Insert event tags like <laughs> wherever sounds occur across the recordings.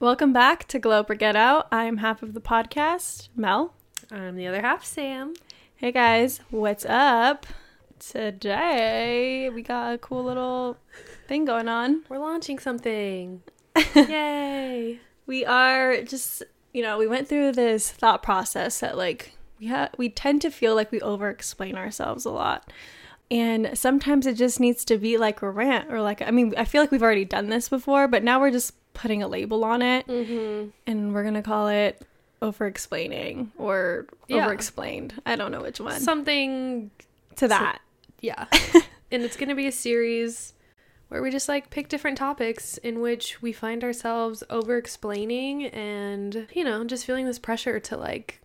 Welcome back to Glow or Get Out. I'm half of the podcast, Mel. I'm the other half, Sam. Hey guys, what's up? Today we got a cool little thing going on. We're launching something. <laughs> Yay! We are just, you know, we went through this thought process that like we ha- we tend to feel like we over explain ourselves a lot. And sometimes it just needs to be like a rant or like I mean, I feel like we've already done this before, but now we're just putting a label on it Mm-hmm. and we're going to call it over explaining or Yeah. over explained. I don't know which one. Something, to that. yeah. <laughs> and it's gonna be a series where we just like pick different topics in which we find ourselves over explaining and, you know, just feeling this pressure to like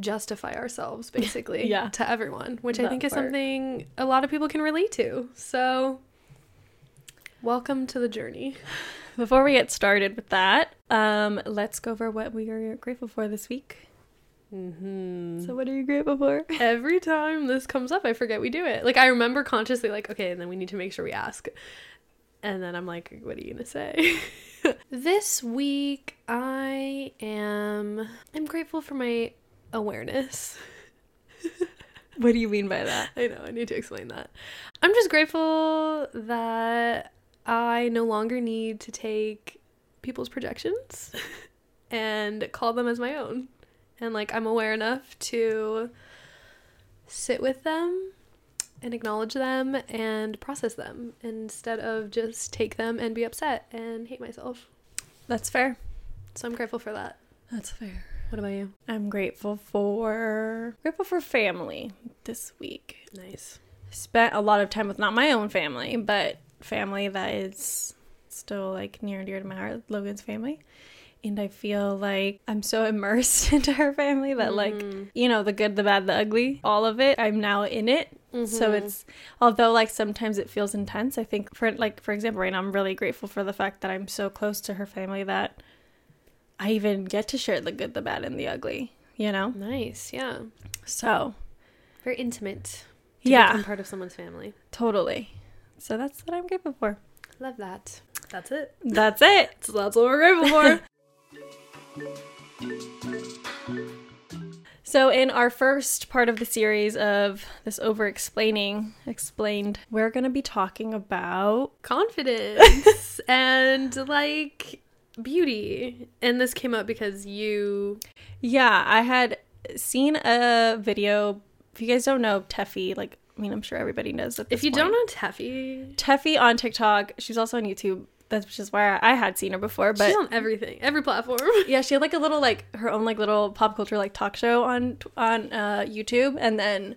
justify ourselves <laughs> basically Yeah. to everyone, which I That think is part. something a lot of people can relate to. So, welcome to the journey. <laughs> Before we get started with that, um, let's go over what we are grateful for this week. Mm-hmm. So, what are you grateful for? <laughs> every time this comes up, I forget we do it. Like I remember consciously, like okay, and then we need to make sure we ask. And then I'm like, what are you gonna say? this week, I am. I'm grateful for my awareness. <laughs> What do you mean by that? I know I need to explain that. I'm just grateful that I no longer need to take people's projections <laughs> and call them as my own. And like I'm aware enough to sit with them and acknowledge them and process them instead of just take them and be upset and hate myself. That's fair. So I'm grateful for that. That's fair. What about you? I'm grateful for grateful for family this week. Nice. Spent a lot of time with not my own family, but family that is still like near and dear to my heart, Logan's family. And I feel like I'm so <laughs> immersed <laughs> into her family that like Mhm. you know, the good, the bad, the ugly, all of it. I'm now in it. So Mhm. it's although like sometimes it feels intense, I think for like for example, right now I'm really grateful for the fact that I'm so close to her family that I even get to share the good, the bad, and the ugly, you know? nice. Yeah. So Very intimate. To yeah, become part of someone's family. totally. So that's what I'm grateful for. Love that. That's it. That's it. <laughs> So that's what we're grateful for. <laughs> So in our first part of the series of this over explaining explained, we're gonna be talking about Confidence <laughs> and like beauty. And this came up because you Yeah, I had seen a video. If you guys don't know Tefi, like I mean, I'm sure everybody knows at this if you point. don't know Tefi, Tefi on TikTok, she's also on YouTube. That's which is where I had seen her before, but she's on everything, every platform. <laughs> yeah, she had like a little like her own like little pop culture like talk show on on uh, YouTube, and then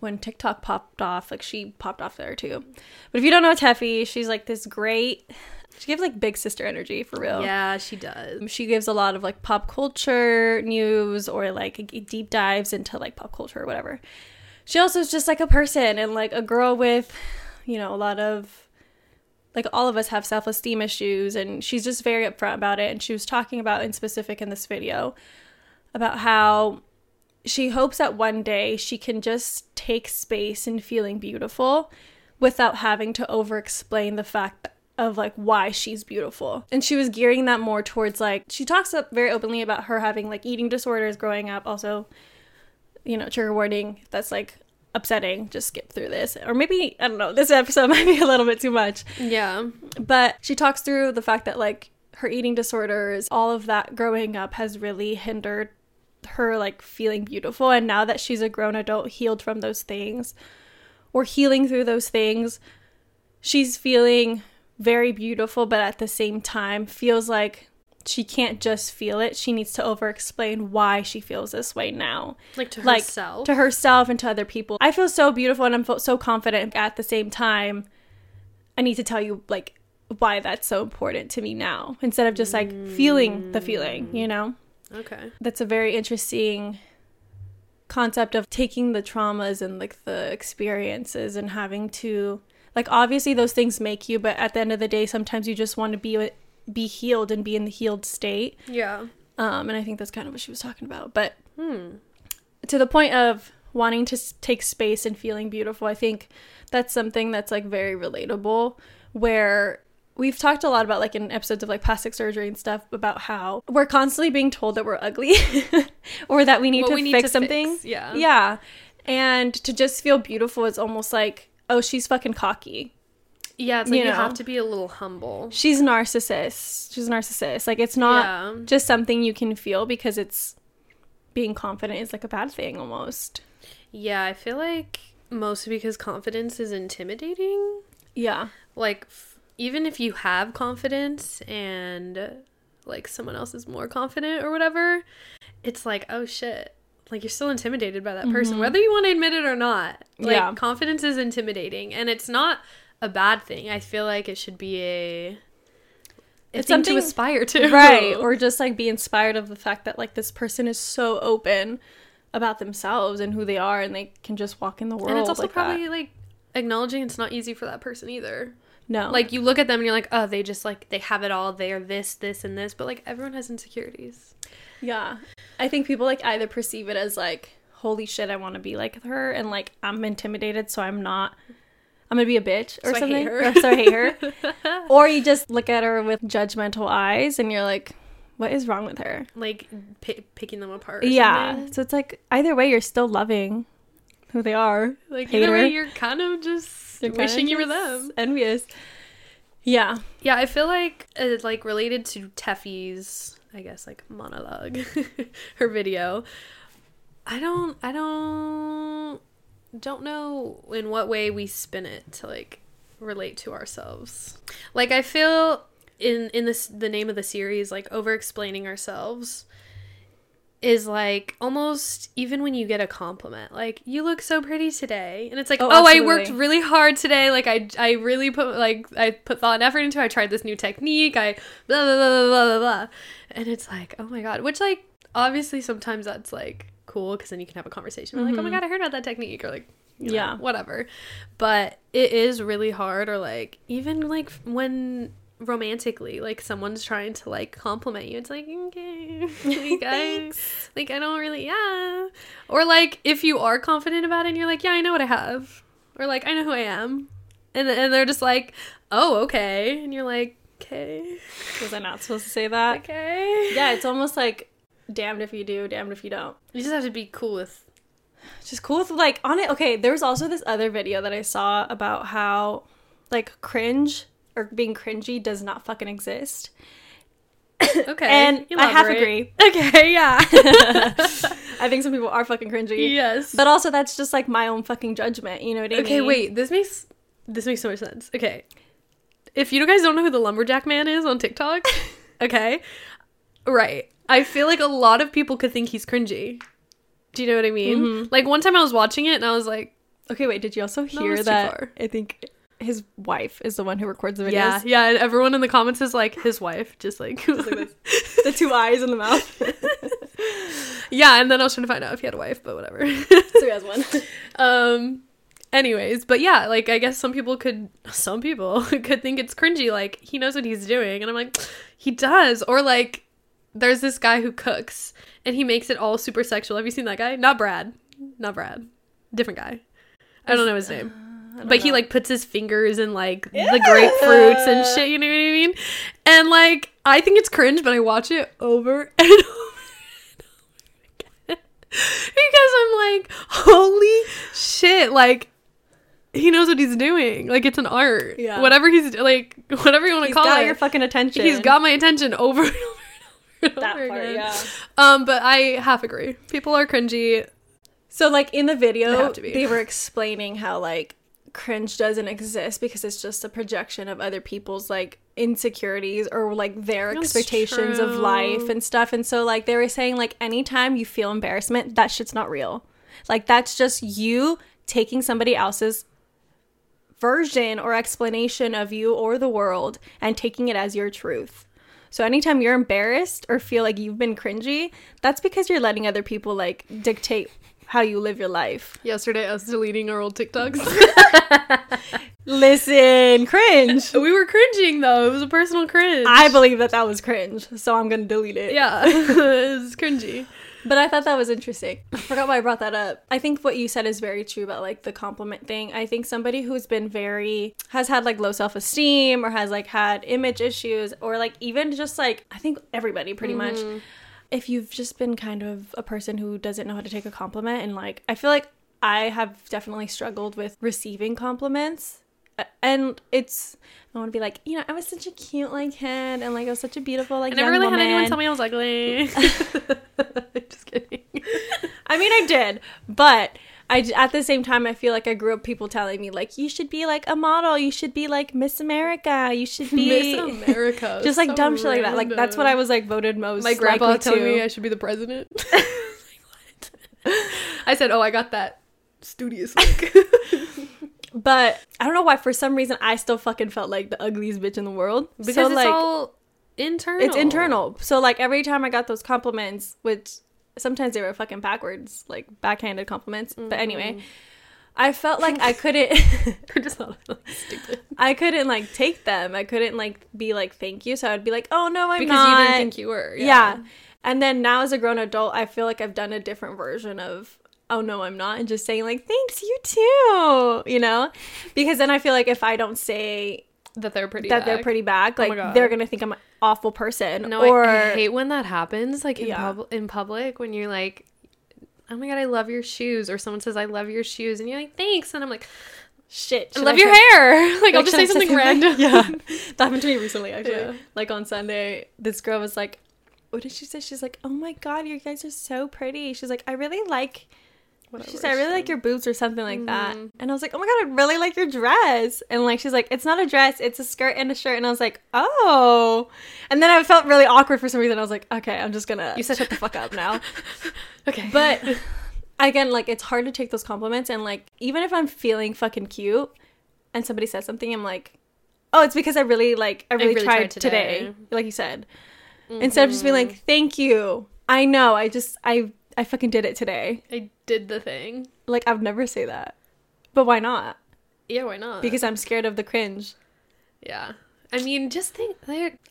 when TikTok popped off, like she popped off there too. But if you don't know Tefi, she's like this great. She gives like big sister energy for real. Yeah, she does. She gives a lot of like pop culture news or like deep dives into like pop culture or whatever. She also is just like a person and like a girl with, you know, a lot of like all of us have self esteem issues and she's just very upfront about it. And she was talking about in specific in this video about how she hopes that one day she can just take space in feeling beautiful without having to over explain the fact of like why she's beautiful. And she was gearing that more towards like she talks up very openly about her having like eating disorders growing up also you know, trigger warning that's like upsetting, just skip through this. Or maybe I don't know, this <laughs> episode might be a little bit too much. Yeah. But she talks through the fact that like her eating disorders, all of that growing up has really hindered her like feeling beautiful and now that she's a grown adult healed from those things or healing through those things, she's feeling very beautiful but at the same time feels like she can't just feel it. She needs to over explain why she feels this way now Like to like herself. to herself and to other people. I feel so beautiful and I'm so confident at the same time. I need to tell you like why that's so important to me now instead of just like feeling the feeling, you mm. know? okay. That's a very interesting concept of taking the traumas and like the experiences and having to like obviously those things make you but at the end of the day sometimes you just want to be be healed and be in the healed state Yeah. um and i think that's kind of what she was talking about but Hmm. to the point of wanting to take space and feeling beautiful. I think that's something that's like very relatable where we've talked a lot about like in episodes of like plastic surgery and stuff about how we're constantly being told that we're ugly <laughs> or that we need to we need fix to something. fix, yeah. Yeah. And to just feel beautiful is almost like, oh, she's fucking cocky. Yeah, it's like You you, know. have to be a little humble. She's a narcissist. She's a narcissist. Like it's not Yeah. just something you can feel because it's being confident is like a bad thing almost. Yeah, I feel like mostly because confidence is intimidating. Yeah. Like, f- even if you have confidence and like someone else is more confident or whatever, it's like, oh shit. Like, you're still intimidated by that person, mm-hmm. whether you want to admit it or not. Like, Yeah. confidence is intimidating, and it's not a bad thing. I feel like it should be a. It's something to aspire to. right or <laughs> just like be inspired of the fact that like this person is so open about themselves and who they are and they can just walk in the world and it's also like that. probably like acknowledging it's not easy for that person either. no Like you look at them and you're like, oh, they just like they have it all. They are this, this, and this. But like everyone has insecurities. yeah i think people like either perceive it as like holy shit i want to be like her and like i'm intimidated so i'm not i'm gonna be a bitch or So I hate something her. or <laughs> so i hate her <laughs> or you just look at her with judgmental eyes and you're like what is wrong with her Like pi picking them apart. or yeah something. so it's like either way you're still loving who they are Like either way, you're kind of just You're wishing you were them. envious yeah Yeah, I feel like uh, like related to Tefi's, I guess like monologue, <laughs> her video. I don't, I don't, don't know in what way we spin it to like relate to ourselves. Like I feel in in this the name of the series, like over explaining ourselves is like almost even when you get a compliment like you look so pretty today. And it's like Oh, oh, i worked really hard today. Like i i really put like i put thought and effort into it. i tried this new technique. I blah blah blah blah blah blah. And it's like oh my god which like obviously sometimes that's like cool because then you can have a conversation like oh my mm-hmm. god i heard about that technique or like you know, Yeah. whatever. But it is really hard or like even like when romantically like someone's trying to like compliment you it's like okay <laughs> like, <laughs> I, like i don't really yeah. Or like if you are confident about it and you're like yeah i know what i have or like i know who i am and, and they're just like oh okay and you're like okay. Was i not supposed to say that? Okay. Yeah it's almost like damned if you do damned if you don't. You just have to be cool with just cool with like on it. Okay there was also this other video that i saw about how like cringe or being cringy does not fucking exist okay and i half elaborate. agree <laughs> okay yeah <laughs> i think some people are fucking cringy yes but also that's just like my own fucking judgment you know what i mean Okay, wait. This makes this makes so much sense. Okay, if you guys don't know who the lumberjack man is on TikTok, <laughs> okay, right. I feel like a lot of people could think he's cringy. Do you know what I mean? Mm-hmm. Like one time I was watching it and I was like, okay wait did you also hear that i think his wife is the one who records the videos. Yeah, yeah. And everyone in the comments is like, his wife, just like, <laughs> like <laughs> the two eyes in the mouth. <laughs> Yeah. And then I was trying to find out if he had a wife, but whatever. so he has one. Um anyways but yeah like i guess some people could some people could think it's cringy like he knows what he's doing and i'm like <sniffs> he does or like there's this guy who cooks and he makes it all super sexual. Have you seen that guy? Not brad. Not brad. Different guy. I don't know his name but he like puts his fingers in like the grapefruits and shit you know what i mean and like i think it's cringe but i watch it over <laughs> and over because I'm like, holy shit, like he knows what he's doing. Like it's an art. Yeah. Whatever he's like <laughs> whatever you want to call got it. your fucking attention he's got my attention over <laughs> and over and over, that and part again. yeah Um, but I half agree. People are cringy. So like in the video, have to be. they were explaining how like cringe doesn't exist because it's just a projection of other people's like insecurities or like their That's expectations of life and stuff. And so like they were saying like anytime you feel embarrassment, that shit's not real. Like that's just you taking somebody else's version or explanation of you or the world and taking it as your truth. So anytime you're embarrassed or feel like you've been cringy, that's because you're letting other people like dictate how you live your life. Yesterday, I was deleting our old TikToks. <laughs> <laughs> Listen, cringe. we were cringing though. It was a personal cringe. I believe that that was cringe, so I'm gonna delete it. yeah, <laughs> it was cringy. But I thought that was interesting. I forgot why I brought that up. I think what you said is very true about like the compliment thing. I think somebody who's been very has had like low self-esteem or has like had image issues or like even just like I think everybody pretty much mm-hmm. If you've just been kind of a person who doesn't know how to take a compliment and like I feel like I have definitely struggled with receiving compliments. And it's I want to be like, you know, I was such a cute like kid and like I was such a beautiful like I never really had anyone tell me I was ugly. <laughs> Just kidding. I mean, I did, but I at the same time I feel like I grew up people telling me like you should be like a model, you should be like Miss America, you should be Miss America. <laughs> just like so dumb shit like that. Like that's what I was like voted most. My grandpa likely telling to. me I should be the president. Like, <laughs> what? <laughs> I said, "Oh, I got that studious look." But I don't know why. For some reason, I still fucking felt like the ugliest bitch in the world. because so, it's like, all internal. it's internal. So like every time I got those compliments, which sometimes they were fucking backwards, like backhanded compliments. But anyway, Mm-hmm. I felt like I <laughs> couldn't. <laughs> I just it was stupid I couldn't like take them. I couldn't like be like thank you. So I'd be like, oh no, I'm because not. Because you didn't think you were. yeah. And then now as a grown adult, I feel like I've done a different version of oh no, I'm not, and just saying like thanks you too, you know, because then I feel like if I don't say that they're pretty. that they're pretty back, Oh like God. they're gonna think I'm an awful person. No, or I, I hate when that happens. Like in Yeah. pub- in public, when you're like, "Oh my god, I love your shoes," or someone says, "I love your shoes," and you're like, "Thanks," and I'm like, shit. "I love your say- hair." <laughs> like I'll just say something something? random. yeah, <laughs> that happened to me recently actually. Yeah. Like on Sunday, this girl was like, "What did she say?" She's like, "Oh my god, you guys are so pretty." She's like, "I really like." Whatever, She said, "I really like your boobs" or something like that, Mhm. and I was like, "Oh my god, I really like your dress." And like, she's like, "It's not a dress; it's a skirt and a shirt." And I was like, "Oh," and then I felt really awkward for some reason. I was like, "Okay, I'm just gonna You said- shut the fuck up now." <laughs> Okay, <laughs> But again, like it's hard to take those compliments and like even if I'm feeling fucking cute and somebody says something, I'm like, oh, it's because I really like I really, really tried, tried today. today. like you said. Instead of just being Mm-hmm. like, thank you. I know. I just I I fucking did it today. I did the thing. Like I've never say that. But why not? Yeah, why not? Because I'm scared of the cringe. Yeah. I mean, just think,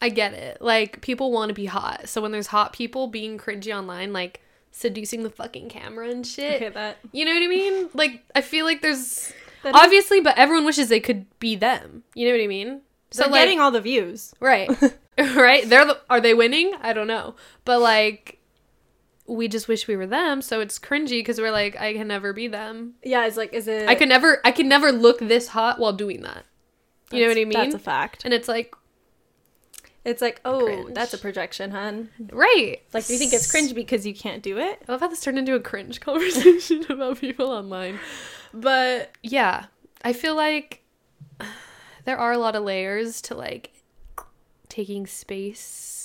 I get it. Like, people want to be hot. So when there's hot people being cringy online, like, seducing the fucking camera and shit, Okay, that. you know what I mean? Like, I feel like there's. that is- obviously, but everyone wishes they could be them. You know what I mean? so like, getting all the views. Right. <laughs> right? They're the, are they winning? I don't know. But like we just wish we were them, so it's cringy because we're like, I can never be them. Yeah, it's like is it I could never I can never look this hot while doing that. You know what I mean? That's a fact. and it's like It's like, oh, Cringe. that's a projection, hun. right. Like, do you think it's cringe because you can't do it? I love how this turned into a cringe <laughs> conversation about people online. But yeah, I feel like <sighs> there are a lot of layers to like taking space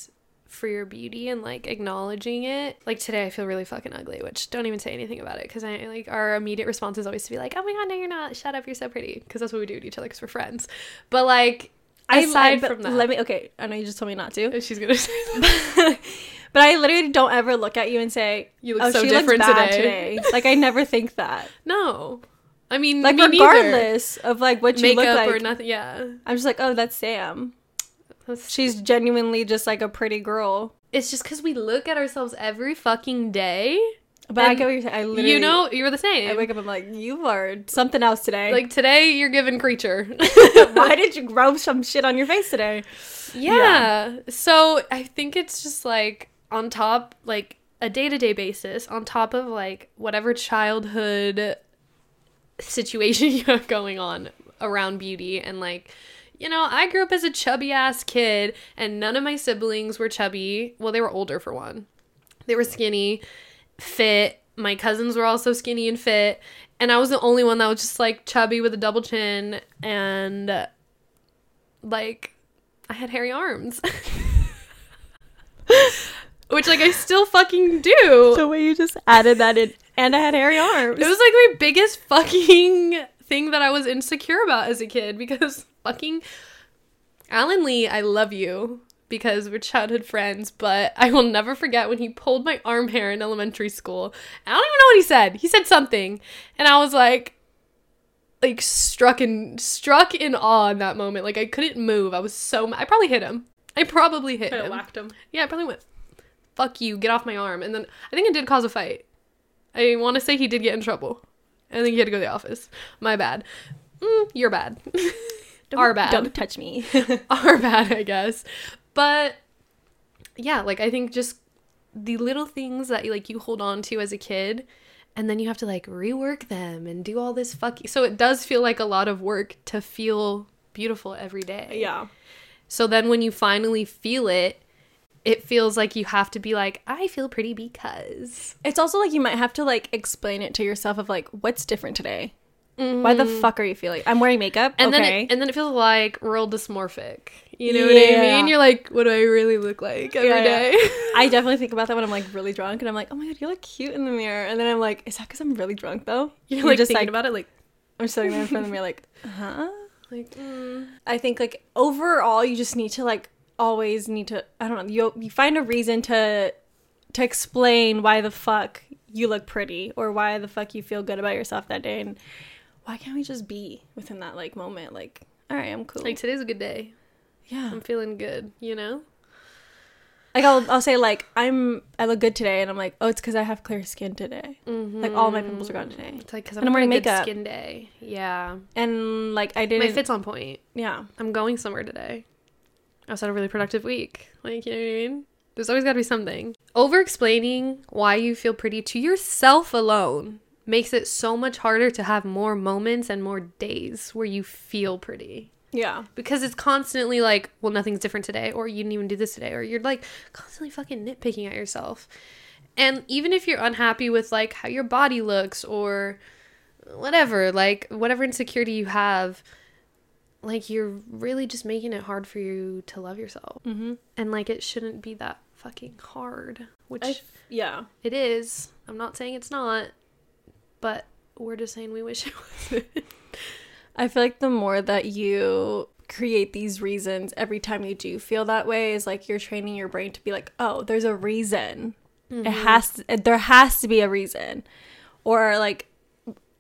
for your beauty and like acknowledging it. Like today I feel really fucking ugly, which don't even say anything about it because I like our immediate response is always to be like, "Oh my god, no you're not. Shut up, you're so pretty." Because that's what we do to each other because we're friends. But like I- aside I- but from that, let me. Okay, I know you just told me not to, oh, she's gonna say that. <laughs> but I literally don't ever look at you and say, You look "Oh, so different today." today." Like I never think that. <laughs> No. I mean, Like me neither. regardless of like what you makeup look like, or nothing. Yeah, I'm just like, oh, that's Sam. She's genuinely just like a pretty girl. it's just because we look at ourselves every fucking day. But I get what you're saying. I literally, You know, you're the same. I wake up, and I'm like, you are something else today. like today, you're given creature. <laughs> <laughs> why did you grow some shit on your face today? yeah. So I think it's just like on top, like a day to day basis, on top of like whatever childhood situation <laughs> you have going on around beauty and like you know, I grew up as a chubby ass kid, and none of my siblings were chubby. Well, they were older for one. They were skinny, fit. My cousins were also skinny and fit. And I was the only one that was just like chubby with a double chin and like I had hairy arms. <laughs> Which like I still fucking do. The way you just added that in, and I had hairy arms. It was like my biggest fucking thing that I was insecure about as a kid because <laughs> fucking Alan Lee, I love you because we're childhood friends, but I will never forget when he pulled my arm hair in elementary school. I don't even know what he said. He said something, and I was like like struck in struck in awe in that moment. Like I couldn't move. I was so ma- I probably hit him. I probably hit him. Whacked him. Yeah, I probably went fuck you, get off my arm. And then I think it did cause a fight. I want to say he did get in trouble. I think he had to go to the office. My bad. Mm, you're bad. Our bad. Don't touch me. <laughs> Our bad, I guess. But yeah, like I think just the little things that like you hold on to as a kid and then you have to like rework them and do all this fucky. So it does feel like a lot of work to feel beautiful every day. yeah. So then when you finally feel it, it feels like you have to be like, I feel pretty because. It's also like you might have to like explain it to yourself of like what's different today. Why the fuck are you feeling? I'm wearing makeup. Mm-hmm. And okay. then it, and then it feels like real dysmorphic. You know what I mean? You're like, what do I really look like every Yeah, day? yeah. <laughs> I definitely think about that when I'm like really drunk and I'm like, oh my god, you look cute in the mirror. And then I'm like, is that because I'm really drunk though? <laughs> You're, like just thinking like, about it like I'm sitting there in front of the mirror like, huh? <laughs> like mm. I think like overall, you just need to like always need to. I don't know. You you find a reason to to explain why the fuck you look pretty or why the fuck you feel good about yourself that day and why can't we just be within that like moment like all right i'm cool like today's a good day. yeah I'm feeling good, you know? like I'll, I'll say like i'm i look good today and i'm like oh it's because i have clear skin today like all my mm-hmm. pimples are gone today It's like because I'm I'm wearing makeup. skin day. Yeah. and like i didn't My fit's on point. yeah I'm going somewhere today. I also had a really productive week. Like, you know what I mean? There's always got to be something. Over explaining why you feel pretty to yourself alone makes it so much harder to have more moments and more days where you feel pretty. yeah Because it's constantly like, well, nothing's different today, or you didn't even do this today, or you're like constantly fucking nitpicking at yourself. And even if you're unhappy with like how your body looks or whatever, like whatever insecurity you have, like you're really just making it hard for you to love yourself. mm-hmm And like it shouldn't be that fucking hard, which I, yeah it is. I'm not saying it's not, but we're just saying we wish it <laughs> wasn't. I feel like the more that you create these reasons every time you do feel that way is like you're training your brain to be like, oh, there's a reason. It has to, there has to be a reason, or like,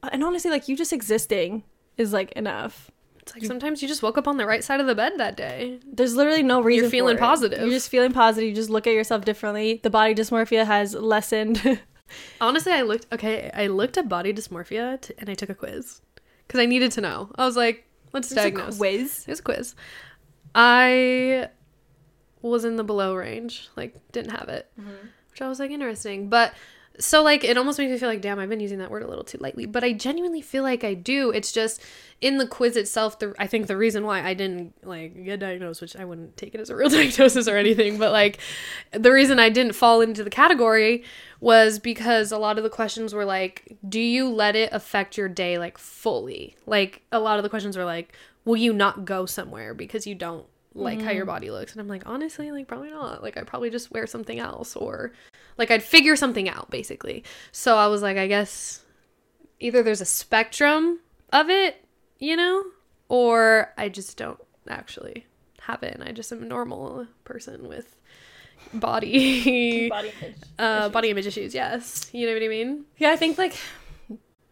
and honestly, like you just existing is like enough. It's like sometimes you just woke up on the right side of the bed that day. There's literally no reason. feeling for it. positive. You're just feeling positive. You just look at yourself differently. The body dysmorphia has lessened. <laughs> Honestly, I looked okay. I looked at body dysmorphia t- and I took a quiz because I needed to know. I was like, let's diagnose. quiz. It was a quiz. I was in the below range, like didn't have it, mm-hmm. which I was like interesting. But so like it almost makes me feel like damn, I've been using that word a little too lightly. But I genuinely feel like I do. It's just in the quiz itself. The I think the reason why I didn't like get diagnosed, which I wouldn't take it as a real <laughs> diagnosis or anything, but like the reason I didn't fall into the category was because a lot of the questions were like, do you let it affect your day like fully? Like a lot of the questions were like, will you not go somewhere because you don't like how your body looks? And I'm like, honestly, like probably not. Like I'd probably just wear something else or like I'd figure something out basically. So I was like, I guess either there's a spectrum of it, you know, or I just don't actually have it and I just am a normal person with body <laughs> Body image. uh body image issues yes you know what i mean Yeah, I think like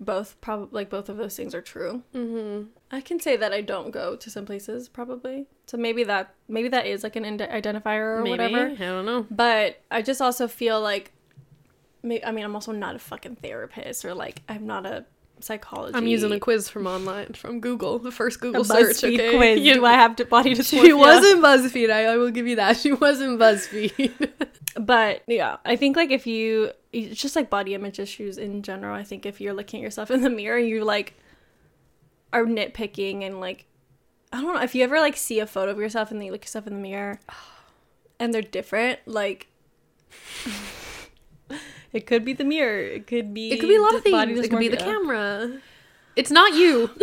both probably like both of those things are true. mm-hmm I can say that I don't go to some places probably. So maybe that maybe that is like an ind- identifier or maybe whatever. i don't know But I just also feel like may- I mean I'm also not a fucking therapist or like I'm not a psychology. i'm using a quiz from online from google the first a google search BuzzFeed okay quiz. You- Do I have to body dysmorphia? <laughs> she wasn't buzzfeed I, I will give you that <laughs> she wasn't buzzfeed <laughs> But yeah, I think like if you it's just like body image issues in general. I think if you're looking at yourself in the mirror and you like are nitpicking and like I don't know, if you ever like see a photo of yourself and then you look yourself in the mirror <sighs> and they're different, like it could be the mirror, it could be it could be a lot of things. It could be the camera. it's not you. <laughs>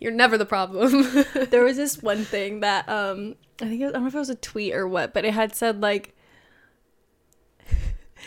You're never the problem. <laughs> There was this one thing that um I think it was, I don't know if it was a tweet or what, but it had said like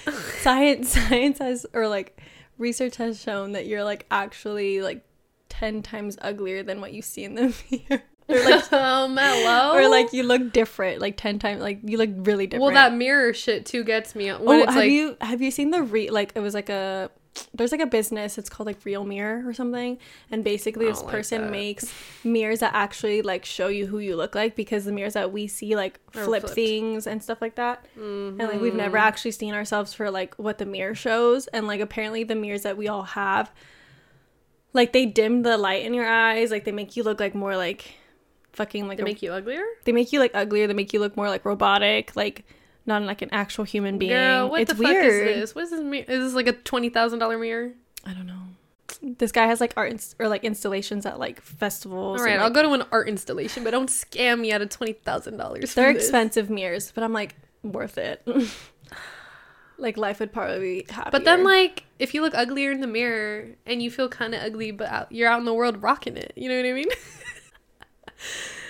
<laughs> science science has or like research has shown that you're like actually like 10 times uglier than what you see in the mirror. Or like <laughs> um hello or like you look different, like 10 times like you look really different. well that mirror shit too gets me when oh, it's have like you have you seen the re like it was like a there's like a business it's called like real mirror or something and basically this like person that. makes mirrors that actually like show you who you look like because the mirrors that we see like flip things and stuff like that and like we've never Mm-hmm. actually seen ourselves for like what the mirror shows and like apparently the mirrors that we all have like they dim the light in your eyes like they make you look like more like fucking like They a- make you uglier? they make you like uglier they make you look more like robotic like not like an actual human being Girl, what it's the weird fuck is this? What is this mirror? Is this like a twenty thousand dollar mirror? i don't know this guy has like art inst- or like installations at like festivals All right, and, I'll go to an art installation, but don't scam me out of twenty thousand dollars. they're expensive mirrors but i'm like worth it <laughs> like life would probably be happier. But then, like, if you look uglier in the mirror and you feel kind of ugly, but out, you're out in the world rocking it, you know what I mean? <laughs>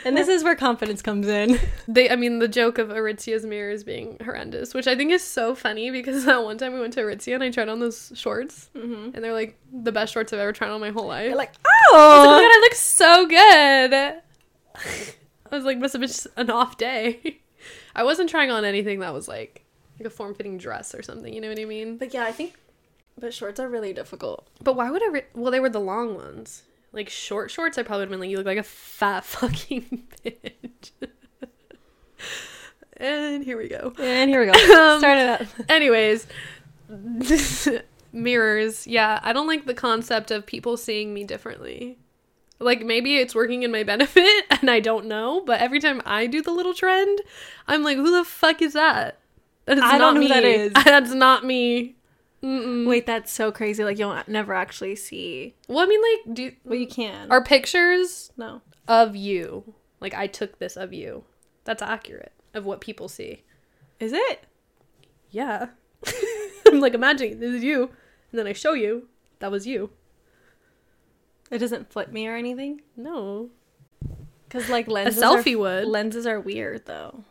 and this is where confidence comes in <laughs> they, I mean, the joke of Aritzia's mirrors being horrendous, which I think is so funny because <laughs> that one time we went to Aritzia and I tried on those shorts, mm-hmm. and they're like the best shorts I've ever tried on my whole life. You're like, I was like, oh my oh, god, I look so good. <laughs> I was like, must have been just an off day. I wasn't trying on anything that was like like a form fitting dress or something. You know what I mean? but yeah, I think, but shorts are really difficult. But why would I? Well, they were the long ones. Like short shorts, I probably would have been like, you look like a fat <laughs> fucking bitch. <laughs> and here we go. And here we go. <laughs> Um, Start it up. Anyways, mirrors. Yeah, I don't like the concept of people seeing me differently. Like maybe it's working in my benefit and I don't know, but every time I do the little trend, I'm like, who the fuck is that? That is I not don't know me. who that is. That's not me. Mm-mm. Wait, that's so crazy. Like you'll never actually see. Well, I mean, like, do Well, you can. are pictures no. of you? Like, I took this of you. That's accurate of what people see. Is it? Yeah. <laughs> I'm like, imagine this is you, and then I show you that was you. It doesn't flip me or anything. No. Cause like lenses, A selfie are, would. Lenses are weird though.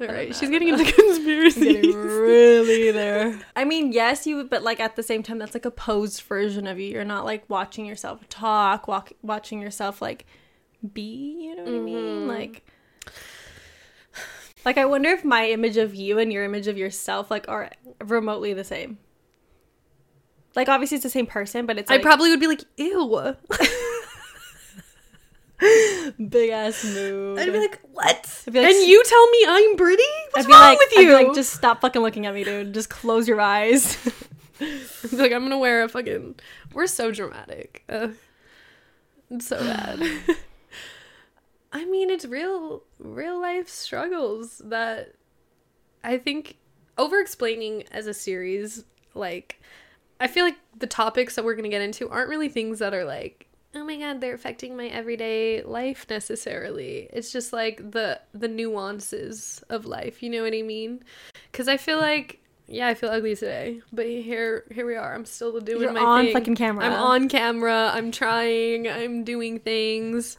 Right, she's getting into <laughs> conspiracy. Getting really there. I mean, yes, you. But like at the same time, that's like a posed version of you. You're not like watching yourself talk, walk, watching yourself like be. You know what I mean? Mhm. Like. <sighs> Like I wonder if my image of you and your image of yourself like are remotely the same. Like obviously it's the same person, but it's I probably would be like, ew. <laughs> <laughs> big ass mood. I'd be like, what? Be like, and you tell me I'm pretty? What's wrong like, with I'd be you? like, just stop fucking looking at me, dude. Just close your eyes. <laughs> Like, I'm gonna wear a fucking. We're so dramatic. Ugh. It's so bad. <sighs> I mean, it's real, real life struggles that I think over explaining as a series, like, I feel like the topics that we're gonna get into aren't really things that are like, oh my god, they're affecting my everyday life necessarily. It's just like the the nuances of life. You know what I mean? Because I feel like. Yeah, I feel ugly today, but here, here we are. I'm still doing You're my on thing. fucking camera. I'm on camera. I'm trying. I'm doing things.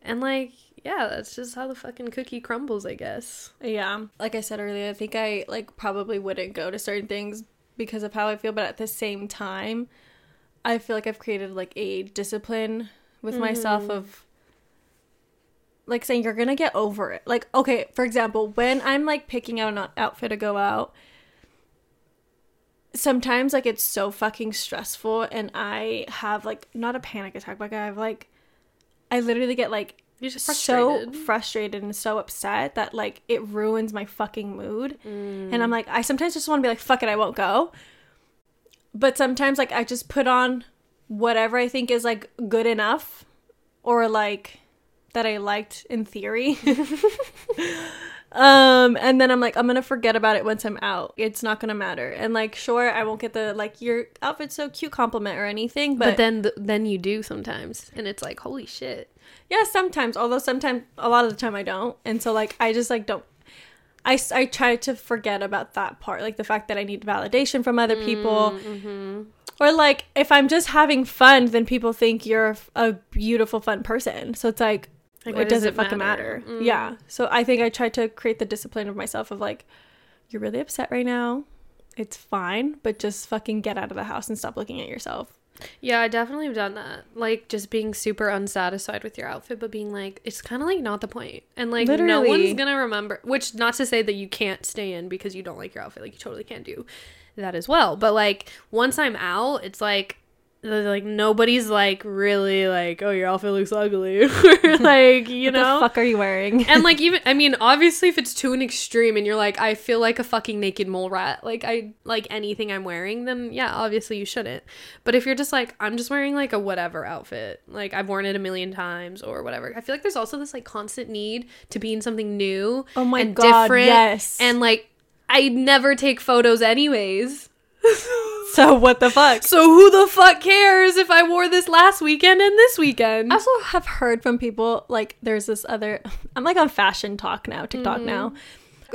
And like, yeah, that's just how the fucking cookie crumbles, I guess. Yeah. Like I said earlier, I think I like probably wouldn't go to certain things because of how I feel, but at the same time, I feel like I've created like a discipline with myself Mhm. of like saying you're gonna get over it. Like, okay, for example, when I'm like picking out an outfit to go out, sometimes like it's so fucking stressful and I have like not a panic attack, but I have like I literally get like You're just so frustrated. frustrated and so upset that like it ruins my fucking mood. Mm. And I'm like, I sometimes just want to be like, fuck it, I won't go. But sometimes like I just put on whatever I think is like good enough or like that I liked in theory. <laughs> um and then I'm like I'm going to forget about it once I'm out. It's not going to matter. And like sure, I won't get the like your outfit's so cute compliment or anything, but, but, then th- then you do sometimes, and it's like, holy shit. Yeah, sometimes. Although sometimes, a lot of the time, I don't. And so, like, I just like don't. I, I try to forget about that part, like the fact that I need validation from other people, Mm-hmm. or like if I'm just having fun, then people think you're a, beautiful, fun person. So it's like, Like, it why does doesn't it fucking matter? matter. Mm. Yeah. So I think I try to create the discipline of myself of like, you're really upset right now. It's fine, but just fucking get out of the house and stop looking at yourself. Yeah, I definitely have done that. Like just being super unsatisfied with your outfit, but being like, it's kind of like not the point. And like no one's gonna remember. Which not to say that you can't stay in because you don't like your outfit. Like you totally can do. that as well. But like once I'm out, it's like like nobody's like really like oh your outfit looks ugly <laughs> or like you know, what know the fuck are you wearing? and like <laughs> even i mean obviously if it's to an extreme and you're like i feel like a fucking naked mole rat like i like anything i'm wearing then yeah obviously you shouldn't but if you're just like i'm just wearing like a whatever outfit like i've worn it a million times or whatever i feel like there's also this like constant need to be in something new oh my and god, different yes. and like i never take photos anyways <laughs> so what the fuck? so who the fuck cares if i wore this last weekend and this weekend I also have heard from people like there's this other <laughs> I'm like on fashion talk now, TikTok Mm-hmm. now.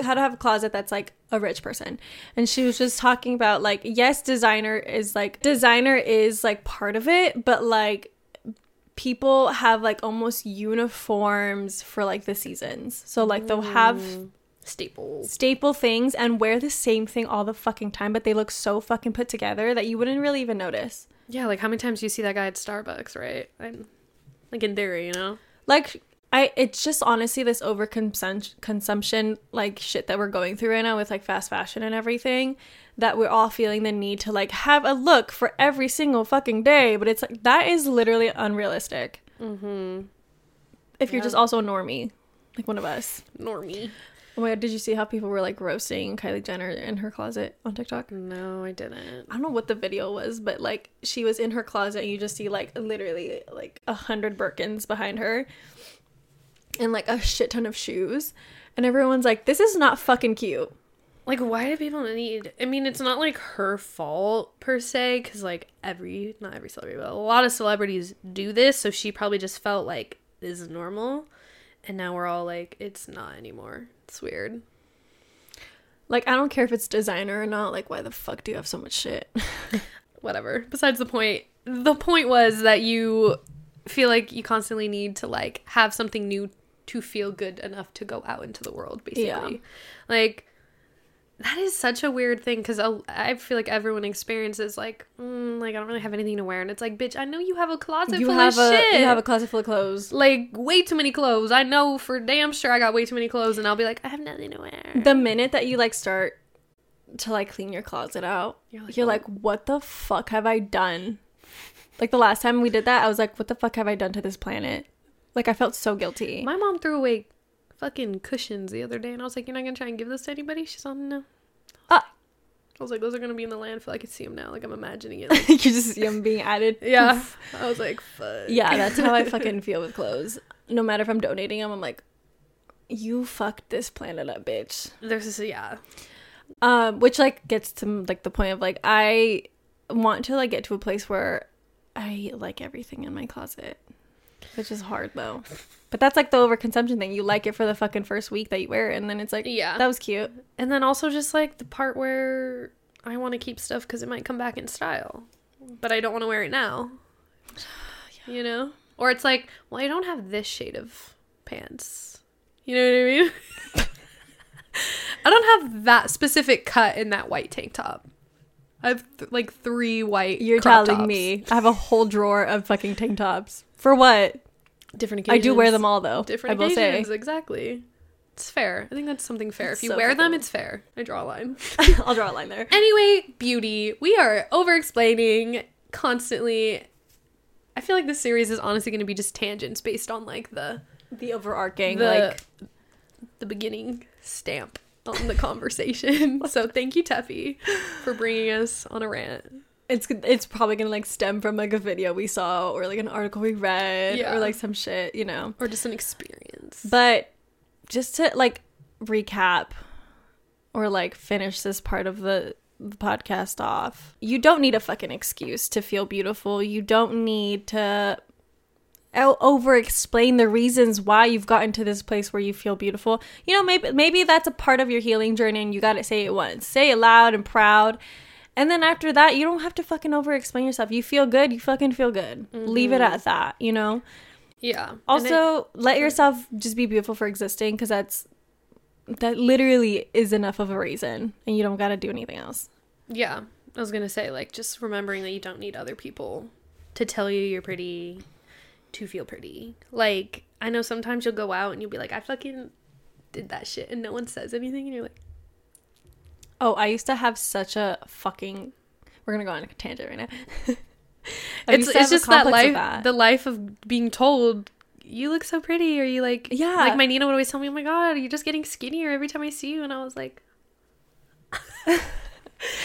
How to have a closet that's like a rich person. And she was just talking about like yes, designer is like designer is like part of it, but like people have like almost uniforms for like the seasons. So like they'll have Staples staple things and wear the same thing all the fucking time, but they look so fucking put together that you wouldn't really even notice. Yeah, like how many times do you see that guy at Starbucks, right? I'm, like in theory, you know. like I it's just honestly this over consumption like shit that we're going through right now with like fast fashion and everything that we're all feeling the need to like have a look for every single fucking day but it's like that is literally unrealistic Mm-hmm. if you're just also a normie like one of us Normie. Oh my god did you see how people were like roasting Kylie Jenner in her closet on TikTok No, I didn't. I don't know what the video was, but like she was in her closet and you just see like literally like a hundred Birkins behind her and like a shit ton of shoes. And everyone's like, this is not fucking cute. Like, why do people need? I mean, it's not like her fault per se, because like every, not every celebrity, but a lot of celebrities do this. So she probably just felt like this is normal, and now we're all like, it's not anymore. It's weird. Like, I don't care if it's designer or not. Like, why the fuck do you have so much shit? <laughs> Whatever. Besides the point, the point was that you feel like you constantly need to like have something new to feel good enough to go out into the world basically Yeah. like that is such a weird thing because I feel like everyone experiences like, mm, like I don't really have anything to wear, and it's like, bitch, I know you have a closet you full have of a shit. you have a closet full of clothes. like way too many clothes. I know for damn sure I got way too many clothes, and I'll be like, I have nothing to wear. The minute that you like start to like clean your closet out, You're you're like, like, what the fuck have I done? Like the last time we did that, I was like, what the fuck have I done to this planet? Like I felt so guilty. My mom threw away fucking cushions the other day, and I was like, you're not gonna try and give this to anybody? She's on no. Ah. I was like, those are gonna be in the landfill. I could see them now. Like I'm imagining <laughs> it. Like, you just see them being added. <laughs> yeah. I was like, fuck. Yeah, that's how I <laughs> fucking feel with clothes. No matter if I'm donating them, I'm like, you fucked this planet up, bitch. There's this, yeah. Um, which like gets to like the point of like I want to like get to a place where I like everything in my closet, which is hard though. But that's like the overconsumption thing. You like it for the fucking first week that you wear it, and then it's like, Yeah. that was cute. And then also just like the part where I want to keep stuff because it might come back in style, but I don't want to wear it now. <sighs> You know? Or it's like, well, I don't have this shade of pants. You know what I mean? <laughs> I don't have that specific cut in that white tank top. I have th- like three white. You're telling tops. me I have a whole drawer of fucking tank tops for what? Different I do wear them all though. Different I will occasions, say. exactly. It's fair. I think that's something fair. If you so wear them, it's fair. I draw a line. <laughs> I'll draw a line there. Anyway, beauty. We are over explaining constantly. I feel like this series is honestly going to be just tangents based on like the The overarching the like the beginning stamp on the <laughs> conversation. <laughs> so thank you, Tefi, for bringing us on a rant. It's it's probably gonna like stem from like a video we saw or like an article we read Yeah. or like some shit, you know. Or just an experience. But just to like recap or like finish this part of the, the podcast off, you don't need a fucking excuse to feel beautiful. You don't need to over explain the reasons why you've gotten to this place where you feel beautiful. You know, maybe maybe that's a part of your healing journey and you got to say it once. Say it loud and proud. And then after that, you don't have to fucking over explain yourself. You feel good, you fucking feel good. Leave it mm-hmm. at that, you know? yeah. And it- Also, let yourself just be beautiful for existing because that's that literally is enough of a reason, and you don't got to do anything else. Yeah, I was gonna say like just remembering that you don't need other people to tell you you're pretty to feel pretty. Like I know sometimes you'll go out and you'll be like, I fucking did that shit, and no one says anything, and you're like, Oh, I used to have such a fucking. We're gonna go on a tangent right now. <laughs> It's it's just that life, the life of being told you look so pretty, or you like Yeah. Like my Nina would always tell me, "Oh my god, you're just getting skinnier every time I see you," and I was like. <laughs>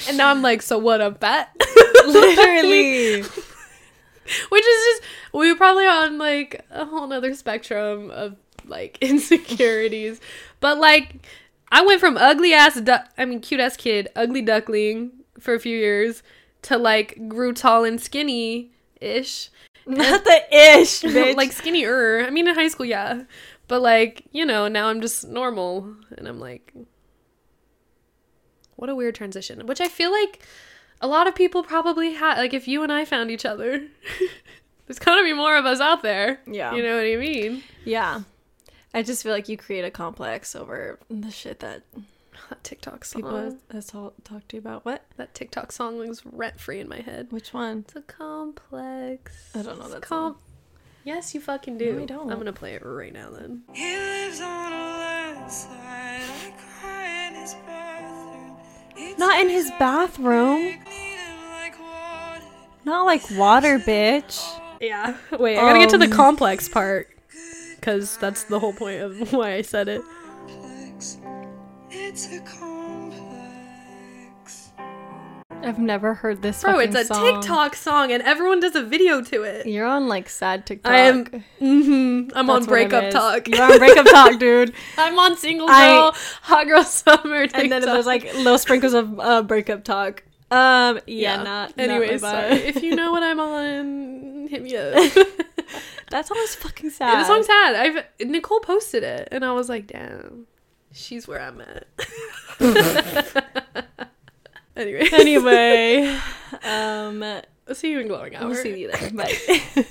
and now I'm like, so what? I'm fat. <laughs> literally. Which is just we were probably on like a whole nother spectrum of like insecurities. But like I went from ugly ass du- I mean cute ass kid, ugly duckling for a few years to like grew tall and skinny ish. Not the ish, <laughs> bitch. like skinnier. I mean in high school, yeah. But like, you know, now I'm just normal and I'm like what a weird transition. Which I feel like a lot of people probably had like if you and I found each other. <laughs> there's gotta be more of us out there. Yeah. You know what I mean? yeah. I just feel like you create a complex over the shit that That <laughs> TikTok song. people has, has all talked to you about. What? that TikTok song was rent free in my head. Which one? It's a complex. I don't know that Com- song. Yes, you fucking do. No, I don't. I'm gonna play it right now then. He lives on a landslide. I cry in his bathroom. He Not in his bathroom. like water. Not like water, bitch. Yeah. <laughs> Wait, I gotta get to the Um, complex part. Because that's the whole point of <laughs> why I said it. It's a complex. I've never heard this. Bro, it's a song. TikTok song and everyone does a video to it. You're on like sad TikTok. I am. Mm-hmm, I'm on That's what it breakup talk. You're on breakup talk, <laughs> dude. I'm on single I- girl, hot girl summer. TikTok. And then there's like little sprinkles of uh, breakup talk. Um, yeah, Yeah. not. Anyways, not if you know what I'm on, hit me up. <laughs> that song is fucking sad. Yeah, the song's sad. I've Nicole posted it, and I was like, damn, she's where I'm at. <laughs> anyway, Anyway, <laughs> um, I'll see you in glowing hour. we'll see you there. Bye.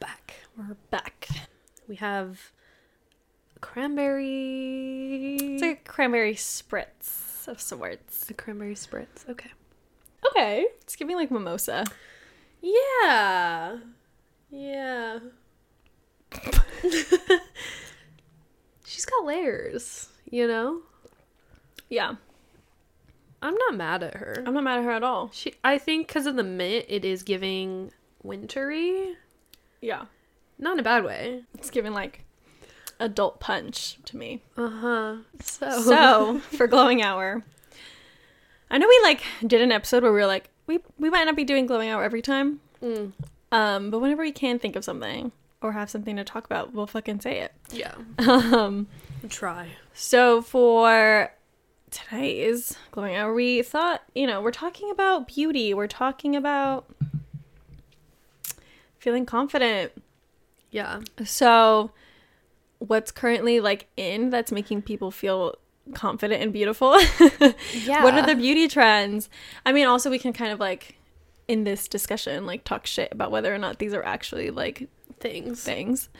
Back. We're back. We have cranberry. It's like a cranberry spritz of sorts. a cranberry spritz. Okay. Okay, it's giving like mimosa. Yeah. Yeah. <laughs> She's got layers, you know? Yeah, I'm not mad at her. I'm not mad at her at all. She I think cuz of the mint it is giving wintry, Yeah, not in a bad way. it's giving like adult punch to me. Uh-huh. So So for glowing hour, I know we like did an episode where we were like, we we might not be doing glowing hour every time, Mm, um, but whenever we can think of something or have something to talk about, we'll fucking say it. yeah. Um, Try. so for today's glowing hour, we thought, you know, we're talking about beauty. We're talking about feeling confident. Yeah. So, what's currently like in that's making people feel confident and beautiful? Yeah. <laughs> What are the beauty trends? I mean, also we can kind of like in this discussion like talk shit about whether or not these are actually like things? things.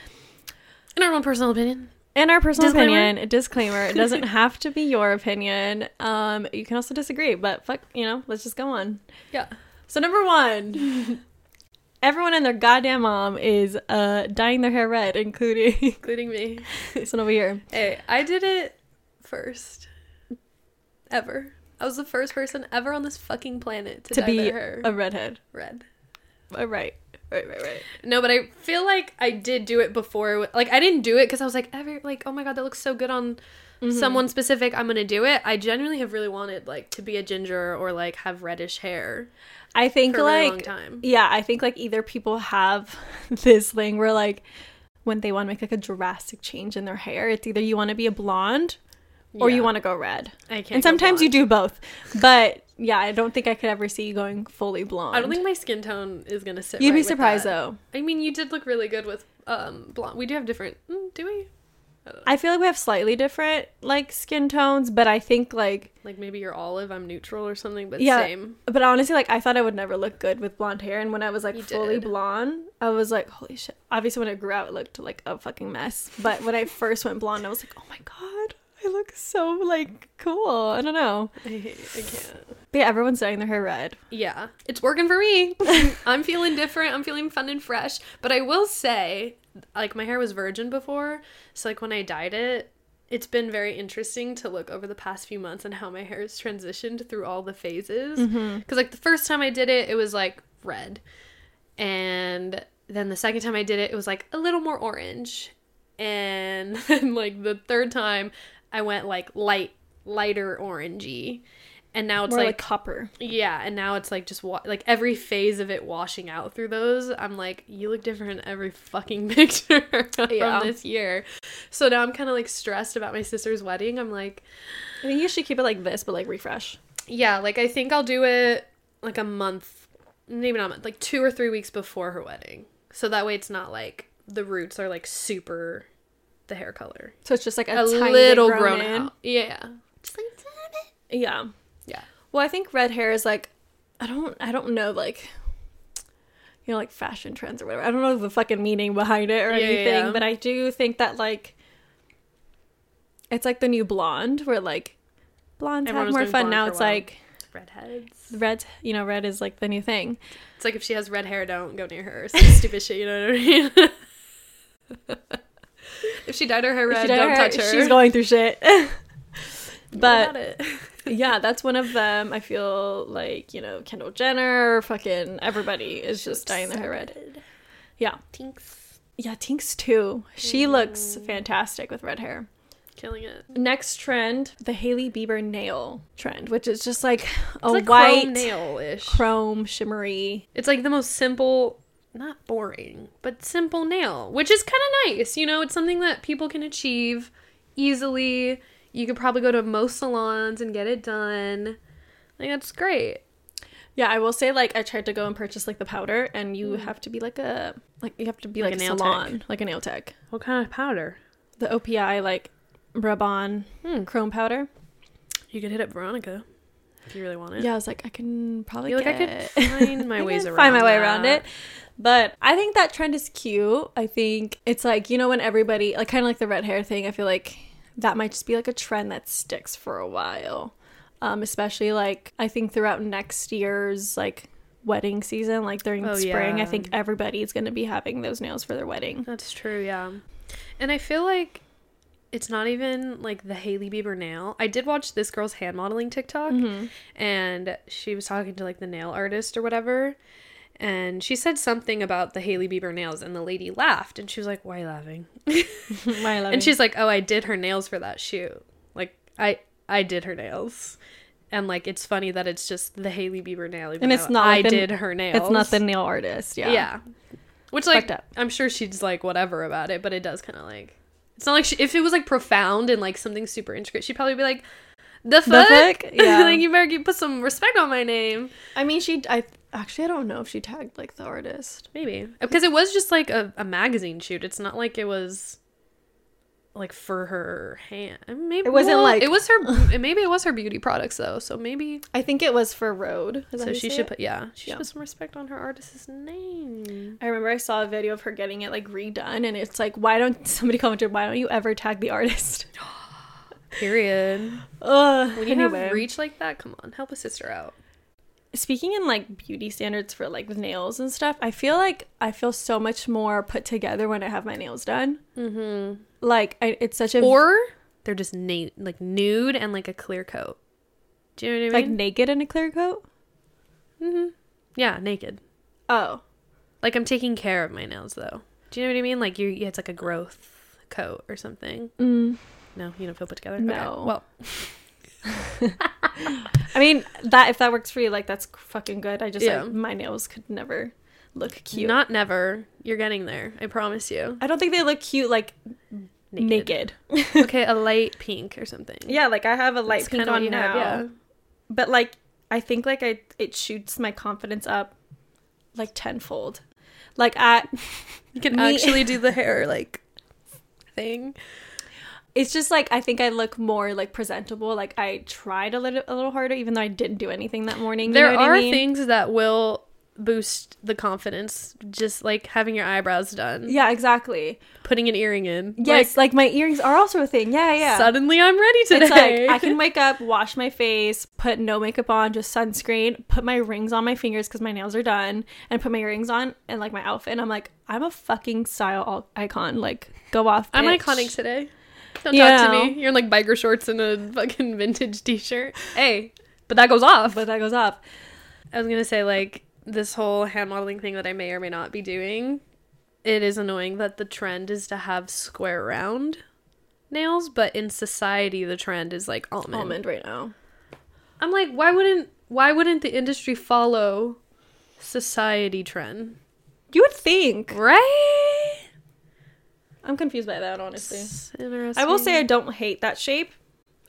In our own personal opinion. In our personal Disclaimer. opinion, a disclaimer, it doesn't <laughs> have to be your opinion. Um, you can also disagree, but fuck, you know, let's just go on. Yeah. So number one, <laughs> everyone and their goddamn mom is uh dyeing their hair red, including <laughs> Including me. this one over here. Hey, I did it first. Ever. I was the first person ever on this fucking planet to, To dye be their hair a redhead. red. Uh, right, right, right, right. No, but I feel like I did do it before. Like I didn't do it because I was like, ever like, oh my god, that looks so good on Mm-hmm. someone specific. I'm gonna do it. I genuinely have really wanted like to be a ginger or like have reddish hair I think for a really long like yeah, I think like either people have <laughs> this thing where like when they want to make like a drastic change in their hair, it's either you want to be a blonde or you want to go red. I can't. and sometimes you do both. But yeah, I don't think I could ever see you going fully blonde. I don't think my skin tone is gonna sit. You'd right be surprised though. I mean, you did look really good with um blonde. We do have different. Mm, do we? I feel like we have slightly different like skin tones, but I think like Like maybe you're olive, I'm neutral or something, but Yeah. same. but honestly like I thought I would never look good with blonde hair and when I was like You fully did. blonde, I was like holy shit. Obviously when it grew out it looked like a fucking mess. But when I <laughs> first went blonde, I was like, "Oh my god, I look so like cool." I don't know. I, <laughs> hate, I can't. But yeah, everyone's dyeing their hair red. Yeah, it's working for me. <laughs> I'm feeling different. I'm feeling fun and fresh. But I will say, like, my hair was virgin before. So, like, when I dyed it, it's been very interesting to look over the past few months and how my hair has transitioned through all the phases. Mm-hmm. Because, like, the first time I did it, it was like red. And then the second time I did it, it was like a little more orange. And <laughs> then, like, the third time, I went like light, lighter orangey. And now it's More like, like, copper. yeah, and now it's like just wa- like every phase of it washing out through those. I'm like, you look different in every fucking <laughs> picture Yeah. from this year. So now I'm kind of like stressed about my sister's wedding. I'm like, I think you should keep it like this, but like refresh. yeah, like I think I'll do it like a month, maybe not a month, like two or three weeks before her wedding. So that way it's not like the roots are like super the hair color. So it's just like a, A, tiny little grown in. out. Yeah. Just like Yeah. Well, I think red hair is like I don't I don't know like you know like fashion trends or whatever. I don't know the fucking meaning behind it or Yeah, anything, yeah. but I do think that like it's like the new blonde where like blondes Everyone have more fun now it's like redheads. red you know red is like the new thing. It's like if she has red hair, don't go near her. Some <laughs> stupid shit, you know what I mean? <laughs> if she dyed her hair red, don't her- touch her. She's going through shit. <laughs> But? Yeah, that's one of them. I feel like, you know, Kendall Jenner, fucking everybody <sighs> is just dyeing their hair red. Yeah. Tinx. Yeah, Tinx too. She mm. looks fantastic with red hair. Killing it. Next trend, the Hailey Bieber nail trend, which is just like a like white chrome nail-ish. chrome shimmery. It's like the most simple, not boring, but simple nail, which is kind of nice. You know, it's something that people can achieve easily. You could probably go to most salons and get it done. Like that's great. Yeah, I will say like I tried to go and purchase like the powder and you have to be like a like you have to be Like like, a nail salon, like a nail tech. What kind of powder? The OPI like rub on Hmm. chrome powder. You could hit up Veronica if you really want it. Yeah, I was like I can probably You're like, I get could <laughs> find my I ways can around. find my way around it. But I think that trend is cute. I think it's like, you know, when everybody, like, kind of like the red hair thing, I feel like that might just be like a trend that sticks for a while. Um, especially like, I think throughout next year's like wedding season, like during Oh, spring, yeah. I think everybody's going to be having those nails for their wedding. That's true, yeah. And I feel like it's not even like the Hailey Bieber nail. I did watch this girl's hand modeling TikTok Mm-hmm. and she was talking to like the nail artist or whatever. And she said something about the Hailey Bieber nails and the lady laughed and she was like, Why are <laughs> you laughing? And she's like, Oh, I did her nails for that shoot. Like I I did her nails. And like it's funny that it's just the Hailey Bieber nail. And it's not I like the- did her nails. it's not the nail artist. Yeah. Yeah. Which like. I'm sure she's like whatever about it, but it does kind of like it's not like she, if it was like profound and like something super intricate, she'd probably be like, "The fuck, fuck? <laughs> Yeah. like you better put some respect on my name." I mean, she, I actually, I don't know if she tagged like the artist. Maybe because uh, it was just like a, a magazine shoot. It's not like it was like for her hand. Maybe It wasn't well, like- it was her. <laughs> maybe it was her beauty products though. So maybe I think it was for Rhode. So she should it? put yeah she Yeah. should put some respect on her artist's name. I remember I saw a video of her getting it like redone, and it's like, why don't <laughs> somebody commented, why don't you ever tag the artist? <gasps> Period. Ugh. When you anyway, have reach like that, come on, help a sister out. Speaking in like beauty standards for like the nails and stuff, I feel like I feel so much more put together when I have my nails done. Mm-hmm. Like, I, it's such a Or they're just na- like nude and like a clear coat. Do you know what I mean? like naked in a clear coat. mm-hmm. Yeah, naked. Oh, Like I'm taking care of my nails though. Do you know what I mean? Like you, it's like a growth coat or something. mm. No, you don't feel put together. No. Okay. Well, <laughs> I mean that if that works for you, like that's fucking good. I just Yeah. like my nails could never look cute. not never. You're getting there. I promise you. I don't think they look cute like naked. <laughs> okay, a light pink or something. Yeah, like I have a light That's pink on now. have, yeah. but like I think like I it shoots my confidence up like tenfold. Like at <laughs> You can Me- actually <laughs> do the hair like thing. It's just like I think I look more like presentable. Like I tried a little a little harder, even though I didn't do anything that morning. you there know are I mean? things that will boost the confidence just like having your eyebrows done Yeah, exactly. putting an earring in Yes, like, my earrings are also a thing. Yeah, yeah. suddenly i'm ready today It's like I can wake up, wash my face, put no makeup on, just sunscreen, put my rings on my fingers because my nails are done, and put my earrings on and like my outfit. And I'm like, I'm a fucking style icon. Like, go off. i'm bitch. iconic today don't You talk to me you're in like biker shorts and a fucking <laughs> vintage t-shirt hey but that goes off But that goes off. I was gonna say like this whole hand modeling thing that I may or may not be doing. It is annoying that the trend is to have square round nails, but in society the trend is like almond. Almond right now. I'm like, why wouldn't why wouldn't the industry follow society trend? You would think. Right? I'm confused by that, honestly. It's interesting. I will say I don't hate that shape.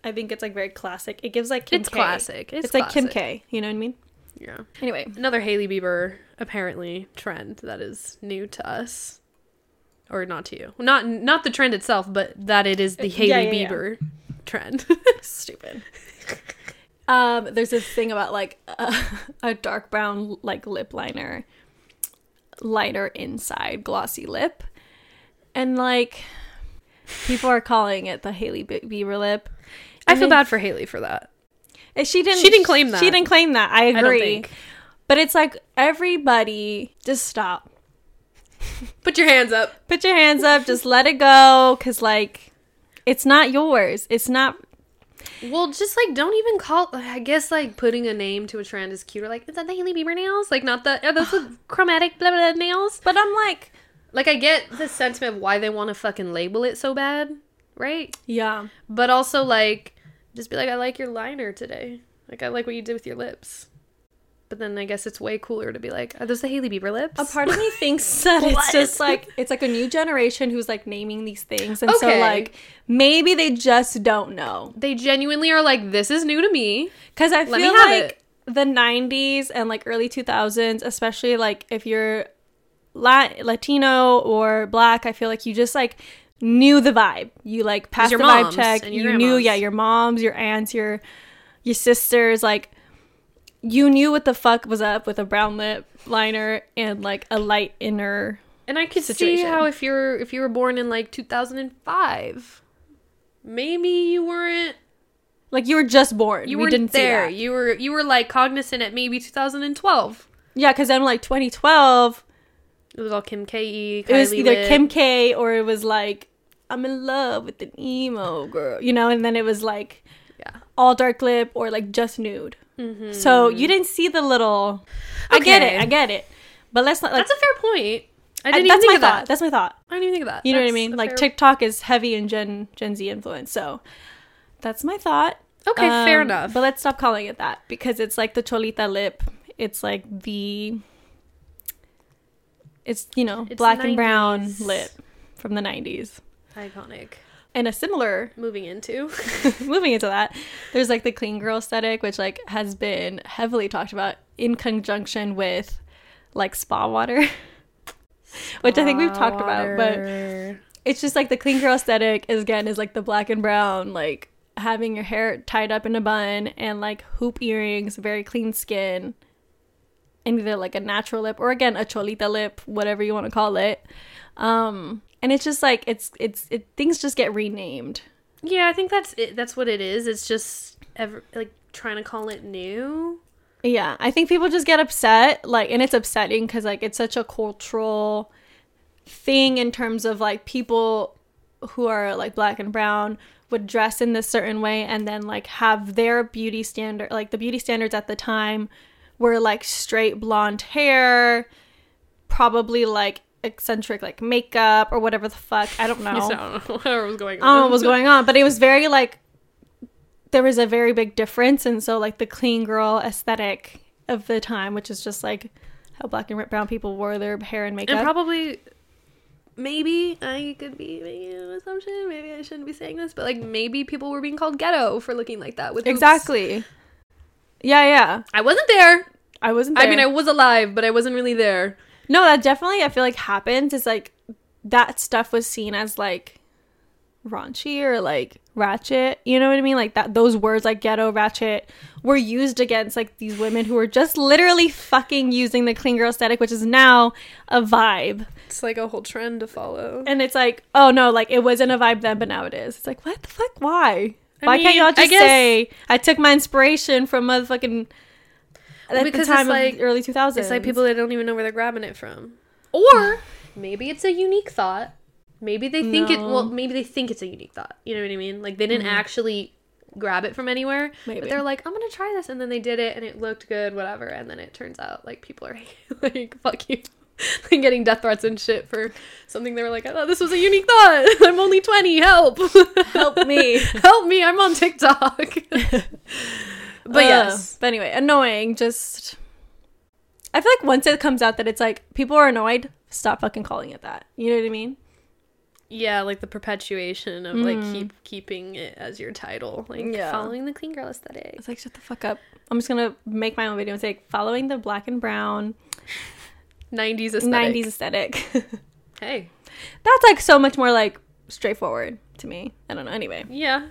I think it's like very classic. It gives like Kim K. it's K. classic. It's, It's, like Kim. K. You know what I mean? Yeah. Anyway, Another Hailey Bieber apparently trend that is new to us. Or not to you. Not not the trend itself, but that it is the Uh, Hailey yeah, yeah, yeah. Bieber trend. <laughs> <laughs> stupid. um, there's this thing about like a, <laughs> a dark brown like lip liner, lighter inside glossy lip, and like people are calling it the Hailey Bi- Bieber lip. I feel bad for Hailey for that. And She didn't. She didn't claim that. She didn't claim that. I agree. I. But it's like everybody, just stop. Put your hands up. Put your hands up. Just let it go, cause like, it's not yours. It's not. Well, just like don't even call. I guess like putting a name to a trend is cuter. Like, is that the Hailey Bieber nails? Like, not the are those the <sighs> chromatic blah, blah nails? But I'm like, Like, I get the sentiment of why they want to fucking label it so bad, right? yeah. But also like, just be like, I like your liner today. Like, I like what you did with your lips. But then I guess it's way cooler to be like, are those the Hailey Bieber lips? A part of me <laughs> thinks that it's just like it's like a new generation who's like naming these things, and so like maybe they just don't know. they genuinely are like, this is new to me. Because I Let feel like it. the '90s and like early 2000s, especially like if you're La- Latino or Black, I feel like you just like knew the vibe. You like passed your the vibe check. and You your knew, yeah, your moms, your aunts, your your sisters, like you knew what the fuck was up with a brown lip liner and like a light inner And I could see how if you're if you were born in like 2005, maybe you weren't Like you were just born. you we weren't didn't there. You were you were like cognizant at maybe 2012. Yeah, because then like 2012, It was all Kim K. it was either Kim K or it was like I'm in love with an emo girl, you know, and then it was like Yeah. all dark lip or like just nude. Mm-hmm. So you didn't see the little. I get it. I get it. But let's not like. That's a fair point. I I- didn't even that's think my of thought. that. That's my thought. I didn't even think of that. You know what I mean? Like fair- TikTok is heavy in Gen Gen Z influence. So that's my thought. Okay, fair Um, enough. But let's stop calling it that because it's like the cholita lip. It's like the. It's you know It's black and brown lit from the '90s. iconic. And a similar Moving into <laughs> moving into that, there's like the clean girl aesthetic, which like has been heavily talked about in conjunction with like spa water, <laughs> which I think we've talked about. But it's just like the clean girl aesthetic is again is like the black and brown, like having your hair tied up in a bun and like hoop earrings, very clean skin, and either like a natural lip or again a cholita lip, whatever you want to call it. Um, and it's just like it's it's it things just get renamed. yeah, I think that's it. That's what it is. It's just ever like trying to call it new. Yeah, I think people just get upset, like, and it's upsetting because like it's such a cultural thing in terms of like people who are like black and brown would dress in this certain way and then like have their beauty standard, like the beauty standards at the time were like straight blonde hair, probably like eccentric like makeup or whatever the fuck. I don't <laughs> know. <laughs> I don't know whatever was going on. I don't know what was going on, but it was very like there was a very big difference, and so like the clean girl aesthetic of the time, which is just like how black and brown people wore their hair and makeup. and probably maybe I could be making an assumption. Maybe I shouldn't be saying this, but like maybe people were being called ghetto for looking like that with hoops. Yeah, yeah. I wasn't there. I wasn't. There. I mean, I was alive, but I wasn't really there. no, that definitely I feel like happens. Is like that stuff was seen as like raunchy or like ratchet. You know what I mean? Like that those words like ghetto, ratchet were used against like these women who were just literally fucking using the clean girl aesthetic, which is now a vibe. It's like a whole trend to follow. And it's like, oh no, like it wasn't a vibe then, but now it is. It's like, what the fuck? Why? I Why can't y'all I just guess- say I took my inspiration from motherfucking at because the it's time like- of the early 2000s? It's like people that don't even know where they're grabbing it from. Or maybe it's a unique thought. Maybe they think it well, maybe they think it's a unique thought. You know what I mean? Like they didn't mm-hmm. actually grab it from anywhere. Maybe. But they're like, I'm gonna try this and then they did it and it looked good, whatever, and then it turns out like people are <laughs> like, fuck you. <laughs> like getting death threats and shit for something they were like, I thought this was a unique thought. <laughs> I'm only 20, help. Help me. <laughs> help me, I'm on TikTok. but Ugh. yes. But anyway, annoying. Just I feel like once it comes out that it's like people are annoyed, stop fucking calling it that. You know what I mean? Yeah, like the perpetuation of like mm. keep keeping it as your title, like Yeah. following the clean girl aesthetic. It's like shut the fuck up. I'm just gonna make my own video and say following the black and brown 90s aesthetic. 90s aesthetic. <laughs> Hey, That's like so much more like straightforward to me. I don't know. Anyway, yeah.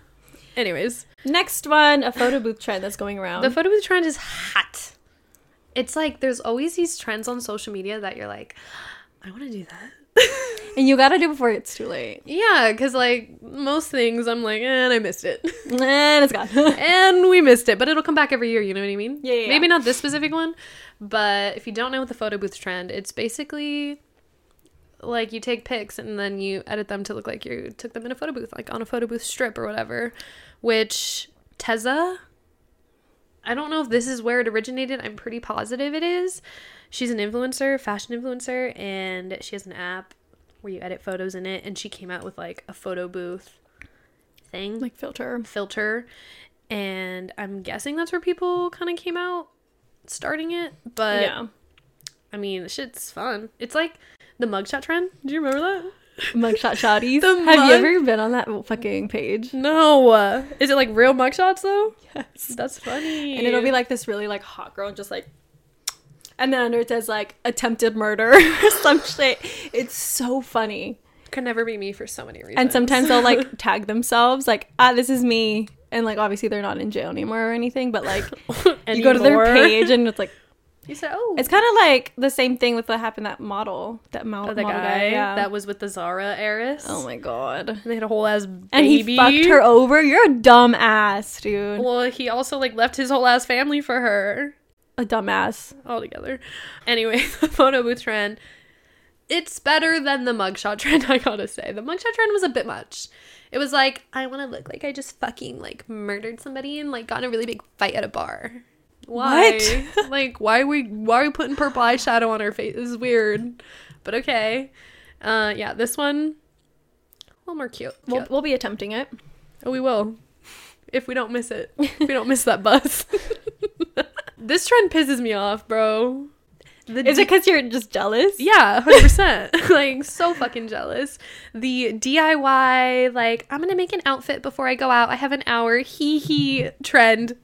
Anyways, next one, a photo booth trend that's going around. the photo booth trend is hot. It's like there's always these trends on social media that you're like, I want to do that. <laughs> and you gotta do it before it's too late. yeah, because like most things, I'm like, eh, and I missed it. <laughs> And it's gone. <laughs> and we missed it, but it'll come back every year. You know what I mean? Yeah, yeah, Maybe yeah. not this specific one, but if you don't know what the photo booth trend, it's basically like you take pics and then you edit them to look like you took them in a photo booth, like on a photo booth strip or whatever. Which Tezza, I don't know if this is where it originated. I'm pretty positive it is. She's an influencer, fashion influencer, and she has an app where you edit photos in it. And she came out with like a photo booth thing like filter. filter and i'm guessing that's where people kind of came out starting it but yeah. i mean shit's fun it's like the mugshot trend do you remember that <laughs> Mugshot shotties. The Have mug- you ever been on that fucking page? no is it like real mugshots though Yes. that's funny And it'll be like this really like hot girl and just like and then under it says like attempted murder <laughs> or some shit. It's so funny. could never be me for so many reasons. And sometimes they'll like <laughs> tag themselves like, ah, this is me. And like obviously they're not in jail anymore or anything, but like <laughs> you go to their page and it's like you said oh. it's kind of like the same thing with what happened that model that mo- oh, the model guy yeah. that was with the zara heiress? Oh my god. And they had a whole ass baby and he fucked her over? You're a dumb ass dude. Well he also like left his whole ass family for her a dumbass altogether. Anyway, <laughs> the photo booth trend. It's better than the mugshot <laughs> trend, I gotta say. The mugshot trend was a bit much. It was like, I wanna look like I just fucking like murdered somebody and like got in a really big fight at a bar. Why? <laughs> like, why are we why are we putting purple eyeshadow on our face? This is weird. But okay. Uh yeah, this one a little more cute. we'll, cute. we'll be attempting it Oh, we will. If we don't miss it. If we don't miss that bus. This trend pisses me off, bro. The is it because you're just jealous yeah, 100%. <laughs> like, so fucking jealous. The DIY, like, I'm gonna make an outfit before I go out. I have an hour. Hee hee trend.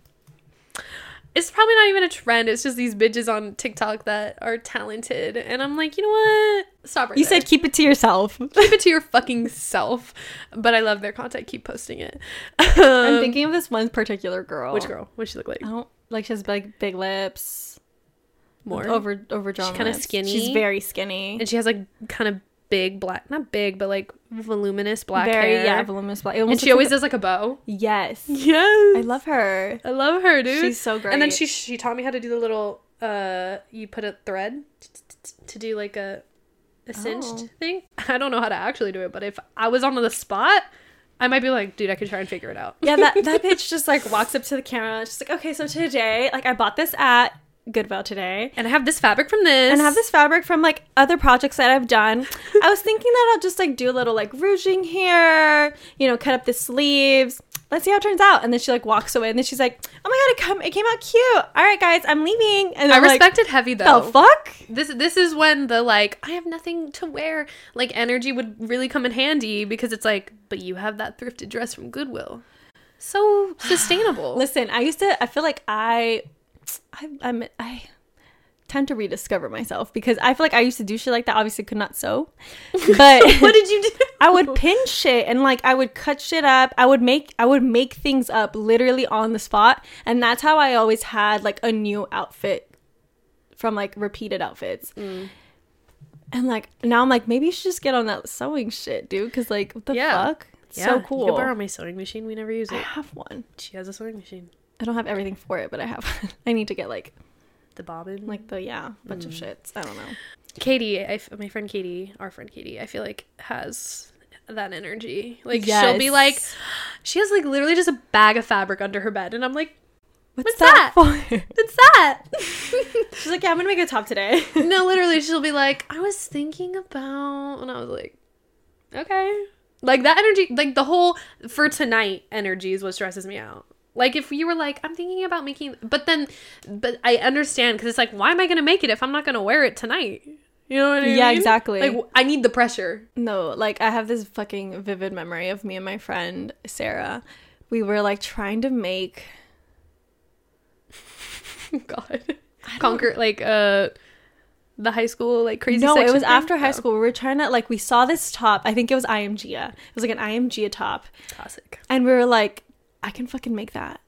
It's probably not even a trend. It's just these bitches on TikTok that are talented. And I'm like, you know what? Stop right you there said keep it to yourself <laughs> keep it to your fucking self. But I love their content. Keep posting it. i'm Um, thinking of this one particular girl which girl? What she look like? i don't like she has big big lips More. over overdrawn kinda skinny. she's very skinny and she has like kind of big black, not big, but like voluminous black very hair. yeah voluminous black and she always like does like a bow. yes Yes, i love her I love her, dude. She's so great. And then she she taught me how to do the little uh, you put a thread to do like a a cinched Oh. thing. I don't know how to actually do it, but if I was on the spot, I might be like, dude, I could try and figure it out. yeah that that <laughs> bitch just like walks up to the camera she's like okay so today like i bought this at goodwill today And I have this fabric from this, and I have this fabric from like other projects that I've done. I was thinking that I'll just like do a little like rouging here, you know, cut up the sleeves. Let's see how it turns out. And then she like walks away, and then she's like, "Oh my god, it come, it came out cute. All right, guys, I'm leaving." And I I'm like, it heavy though. the fuck? This this is when the like I have nothing to wear like energy would really come in handy because it's like, but you have that thrifted dress from Goodwill. So <sighs> sustainable. Listen, I used to. I feel like I, I, I'm, I. time to rediscover myself because I feel like I used to do shit like that. Obviously, could not sew, <laughs> but what did you do? <laughs> I would pin shit and like I would cut shit up. I would make I would make things up literally on the spot, and that's how I always had like a new outfit from like repeated outfits. Mm. And like now I'm like maybe you should just get on that sewing shit, dude. Because like what the Yeah. fuck? Yeah, so You cool. can borrow my sewing machine. We never use it. I have one. She has a sewing machine. I don't have everything for it, but I have. <laughs> I need to get like The bobbin. like the yeah bunch Mm. of shits. I don't know. Katie, I f- my friend Katie, our friend Katie, I feel like has that energy. Like Yes. she'll be like, she has like literally just a bag of fabric under her bed, and I'm like, What's, what's that, for? what's that? <laughs> She's like, yeah, I'm gonna make a top today. <laughs> no, literally, she'll be like, I was thinking about, and I was like, okay, like that energy, like the whole for tonight energy is what stresses me out. Like if you were like, I'm thinking about making, but then, but I understand because it's like, why am I gonna make it if I'm not gonna wear it tonight? You know what I mean? Yeah, exactly. Like I need the pressure. No, like I have this fucking vivid memory of me and my friend Sarah. We were like trying to make <laughs> God, conquer like uh the high school like crazy. No, it was thing? after high Oh, school. We were trying to like we saw this top. I think it was IMGA. It was like an IMGA top, Classic. and we were like, I can fucking make that.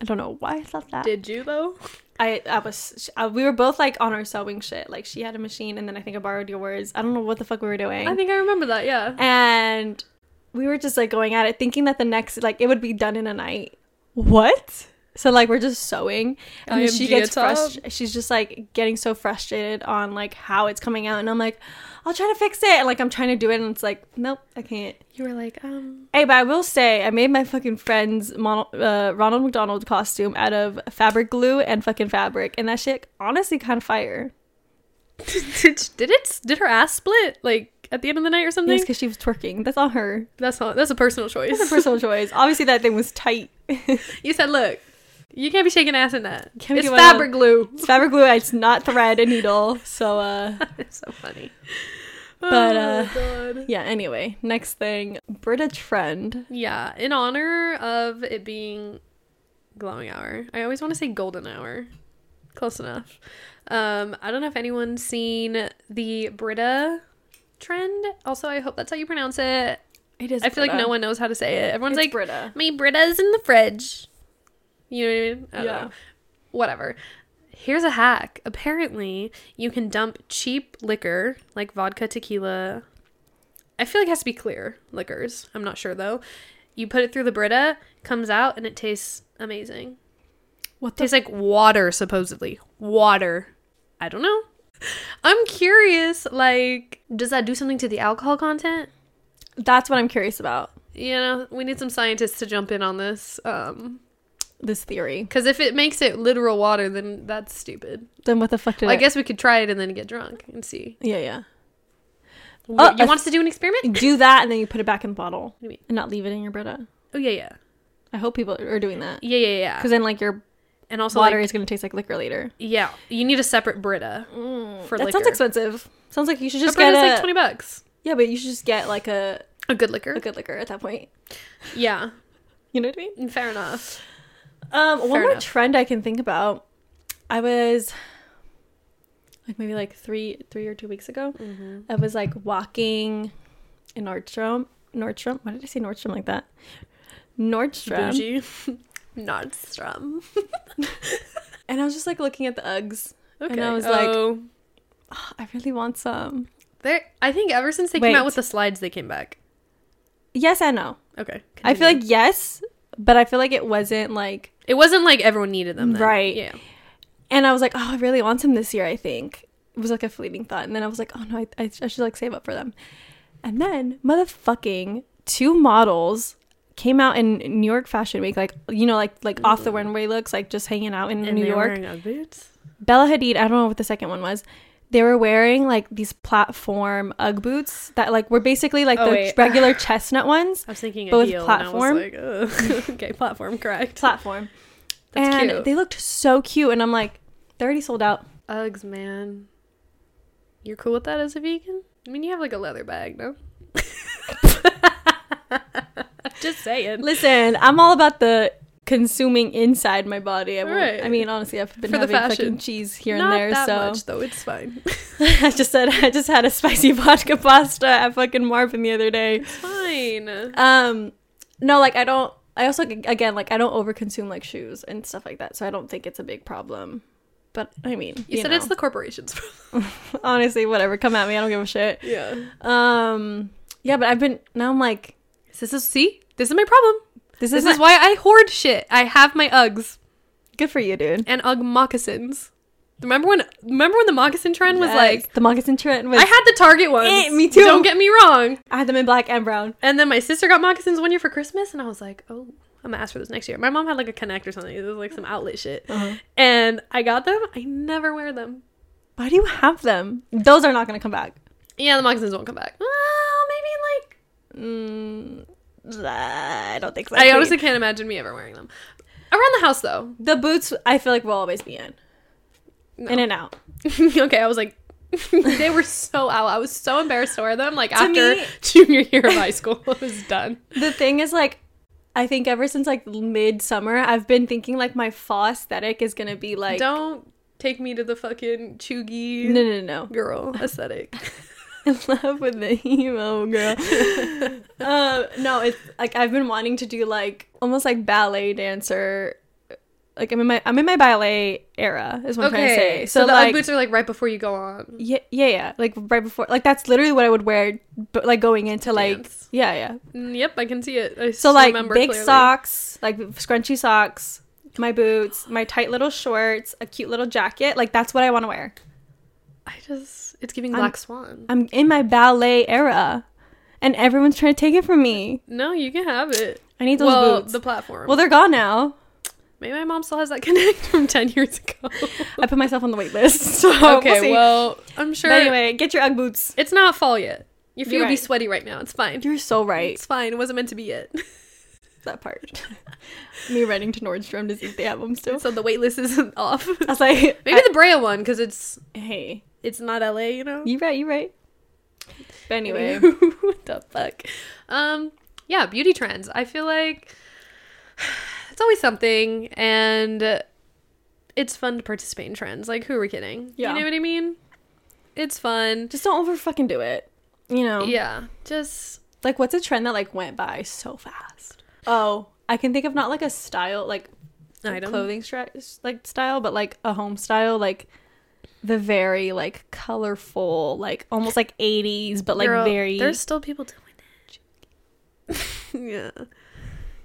I don't know why I thought that. Did you though? I I was I, uh, we were both like on our sewing shit. Like she had a machine, and then I think I borrowed yours. I don't know what the fuck we were doing. I think I remember that. Yeah. and we were just like going at it thinking that the next like it would be done in a night what so like we're just sewing and then she gets frustrated she's just like getting so frustrated on like how it's coming out and i'm like i'll try to fix it and like i'm trying to do it and it's like nope i can't You were like, um, hey but i will say i made my fucking friend's Mon- uh, ronald mcdonald costume out of fabric glue and fucking fabric and that shit honestly kind of fire <laughs> did, did it? Did her ass split like at the end of the night or something? yes because she was twerking that's all her that's not. That's a personal choice. that's a personal <laughs> choice obviously that thing was tight you said, look, you can't be shaking ass in that. Can't it's fabric glue. It's fabric glue. It's not thread and needle. So <laughs> uh it's so funny. But, Oh uh, yeah, anyway, next thing. Brita trend. Yeah, in honor of it being glowing hour. I always want to say golden hour. Close enough. Um, I don't know if anyone's seen the Brita trend. Also, I hope that's how you pronounce it. It is I feel like no one knows how to say it. Everyone's like, Brita. my Brita's in the fridge. You know what I mean? I Yeah. know. Whatever. Here's a hack. Apparently, you can dump cheap liquor like vodka, tequila. I feel like it has to be clear liquors. I'm not sure though. You put it through the Brita, comes out, and it tastes amazing. What the tastes like water, supposedly. Water. I don't know. I'm curious, like, does that do something to the alcohol content? That's what I'm curious about. You know, we need some scientists to jump in on this. Um, This theory. Because if it makes it literal water, then that's stupid. Then what the fuck did Well, I guess we could try it and then get drunk and see. Yeah, yeah. you Oh, you I- want us to do an experiment? <laughs> Do that and then you put it back in the bottle do you mean? and not leave it in your Brita. Oh yeah, yeah, I hope people are doing that yeah, yeah, yeah. because then like your And also, water like, is gonna taste like liquor later. yeah, you need a separate Brita mm, for that liquor. sounds expensive. Sounds like you should A just get Brita's a like twenty bucks. yeah, but you should just get like a A good liquor. a good liquor at that point. Yeah, <laughs> You know what I mean? fair enough. Um, one Fair more enough. trend I can think about. I was like maybe like three, three or two weeks ago. Mm-hmm. I was like walking in Nordstrom. Nordstrom. Why did I say Nordstrom like that? Nordstrom. Bougie. <laughs> Nordstrom. <laughs> And I was just like looking at the Uggs. Okay. And I was like- oh. "Oh, I really want some. They're, I think ever since they came out with the slides, they came back. Yes and no. Okay. I feel like yes, but I feel like it wasn't like. it wasn't like everyone needed them. Then. Right. Yeah. And I was like, oh, I really want some this year. I think it was like a fleeting thought, and then I was like, oh no, I, I, I should like save up for them. And then motherfucking two models came out in New York Fashion Week, like you know, like like off the mm-hmm. runway looks, like just hanging out in And New they York. wearing boots. Bella Hadid, I don't know what the second one was. They were wearing like these platform UGG boots that like were basically like Oh, the wait. regular <laughs> chestnut ones. I was thinking both heel, platform? and I was like, Ugh. <laughs> okay, platform, correct. Platform. <laughs> That's and cute. they looked so cute and I'm like, they're already sold out. Uggs, man. You're cool with that as a vegan? I mean, you have like a leather bag, no? Just saying. Listen, I'm all about the consuming inside my body. I, Right. I mean, honestly, I've been For having fucking cheese here Not and there, that so much though. It's fine. <laughs> <laughs> I just said I just had a spicy <laughs> vodka pasta at fucking Marvin the other day. it's fine. Um, no, like I don't. I also again like I don't overconsume like shoes and stuff like that, so I don't think it's a big problem. But I mean, You, you, said know, it's the corporations. honestly whatever. Come at me, I don't give a shit. yeah. Um, yeah, but I've been now. I'm like, This is see. This is my problem. This, This is, is why I hoard shit. I have my Uggs good for you, dude. and Ugg moccasins. Remember when? Remember when the moccasin trend was like? the moccasin trend was. I had the Target ones. Eh, me too. Don't get me wrong. I had them in black and brown. And then my sister got moccasins one year for Christmas, and I was like, oh, I'm gonna ask for this next year. My mom had like a Connect or something. It was like some outlet shit, Uh-huh. and I got them. I never wear them. Why do you have them? Those are not gonna come back. Yeah, the moccasins won't come back. Well, maybe Mm, I don't think so. I honestly can't imagine me ever wearing them. Around the house though. the boots I feel like will always be in, No. in and out. <laughs> okay, I was like, <laughs> they were so out. I was so embarrassed to wear them. Like To after me- <laughs> junior year of high school, I was done. The thing is, like, I think ever since like midsummer, I've been thinking like my fall aesthetic is gonna be like Don't take me to the fucking chuggy no, no, no, girl aesthetic. <laughs> in love with the emo girl. uh, <laughs> no, it's like I've been wanting to do like almost like ballet dancer. Like I'm in my I'm in my ballet era is what I'm trying to say. so, So, the like boots are like right before you go on. yeah, yeah, yeah, like right before like that's literally what I would wear, but like going into like Dance. yeah, yeah. Mm, Yep, I can see it. I So like remember big clearly. socks, like scrunchy socks, my boots, my tight little shorts, a cute little jacket. Like that's what I want to wear. I just it's giving I'm- Black Swan. I'm in my ballet era, and everyone's trying to take it from me. no, you can have it. I need those well, boots. the platform. well, they're gone now. Maybe my mom still has that <laughs> connect from ten years ago. <laughs> I put myself on the wait list. <laughs> So okay, we'll well, I'm sure. But anyway, get your UGG boots. it's not fall yet. Your feet would be sweaty right now. It's fine. You're so right. It's fine. It wasn't meant to be it. That part. me running to Nordstrom to see if they have them still. so the wait list isn't off. I was like, Maybe the Brea one because it's hey, it's not LA, you know. you right, you right. But anyway, <laughs> what the fuck? Um, yeah, beauty trends. I feel like <sighs> it's always something, and it's fun to participate in trends. Like, who are we kidding? Yeah. You know what I mean? It's fun. just don't over fucking do it. You know. Yeah, just Like, what's a trend that like went by so fast? Oh, I can think of not like a style, like item. clothing stri- like style, but like a home style, like the very like colorful, like almost like '80s, but like Girl, very. There's still people doing it. <laughs> yeah,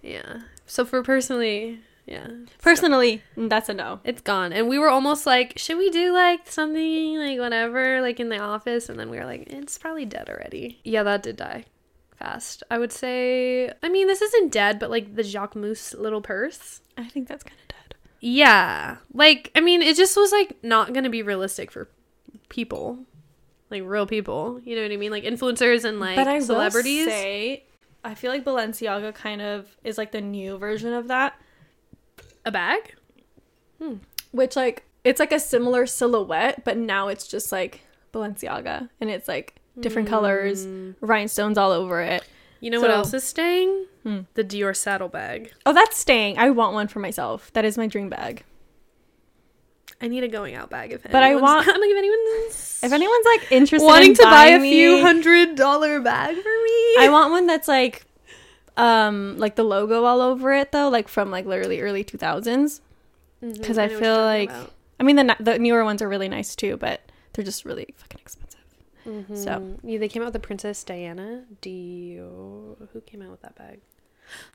yeah. So for personally, yeah, Personally, that's a no. it's gone. And we were almost like, should we do like something like whatever, like in the office? And then we were like, it's probably dead already. Yeah, that did die fast. I would say. I mean, this isn't dead, but like the Jacquemus little purse. I think that's kind of. Yeah, like I mean, it just was like not gonna be realistic for people, like real people. You know what I mean? Like influencers and like but I celebrities. will say, I feel like Balenciaga kind of is like the new version of that, a bag. Hmm. which like it's like a similar silhouette, but now it's just like Balenciaga, and it's like different colors, mm. rhinestones all over it. You know what else is staying? Hmm. The Dior saddlebag. Oh, that's staying. I want one for myself. That is my dream bag. I need a going out bag if But I anyone's- want- <laughs> I'm like if anyone's If anyone's like interested wanting in to buy a buying few hundred dollar bag for me. I want one that's like um like the logo all over it though, like from like literally early 2000s. Mhm, 'cause I feel like- about. I mean the the newer ones are really nice too, but they're just really fucking expensive. Mhm. so- yeah, they came out with the Princess Diana. Dio. Who came out with that bag?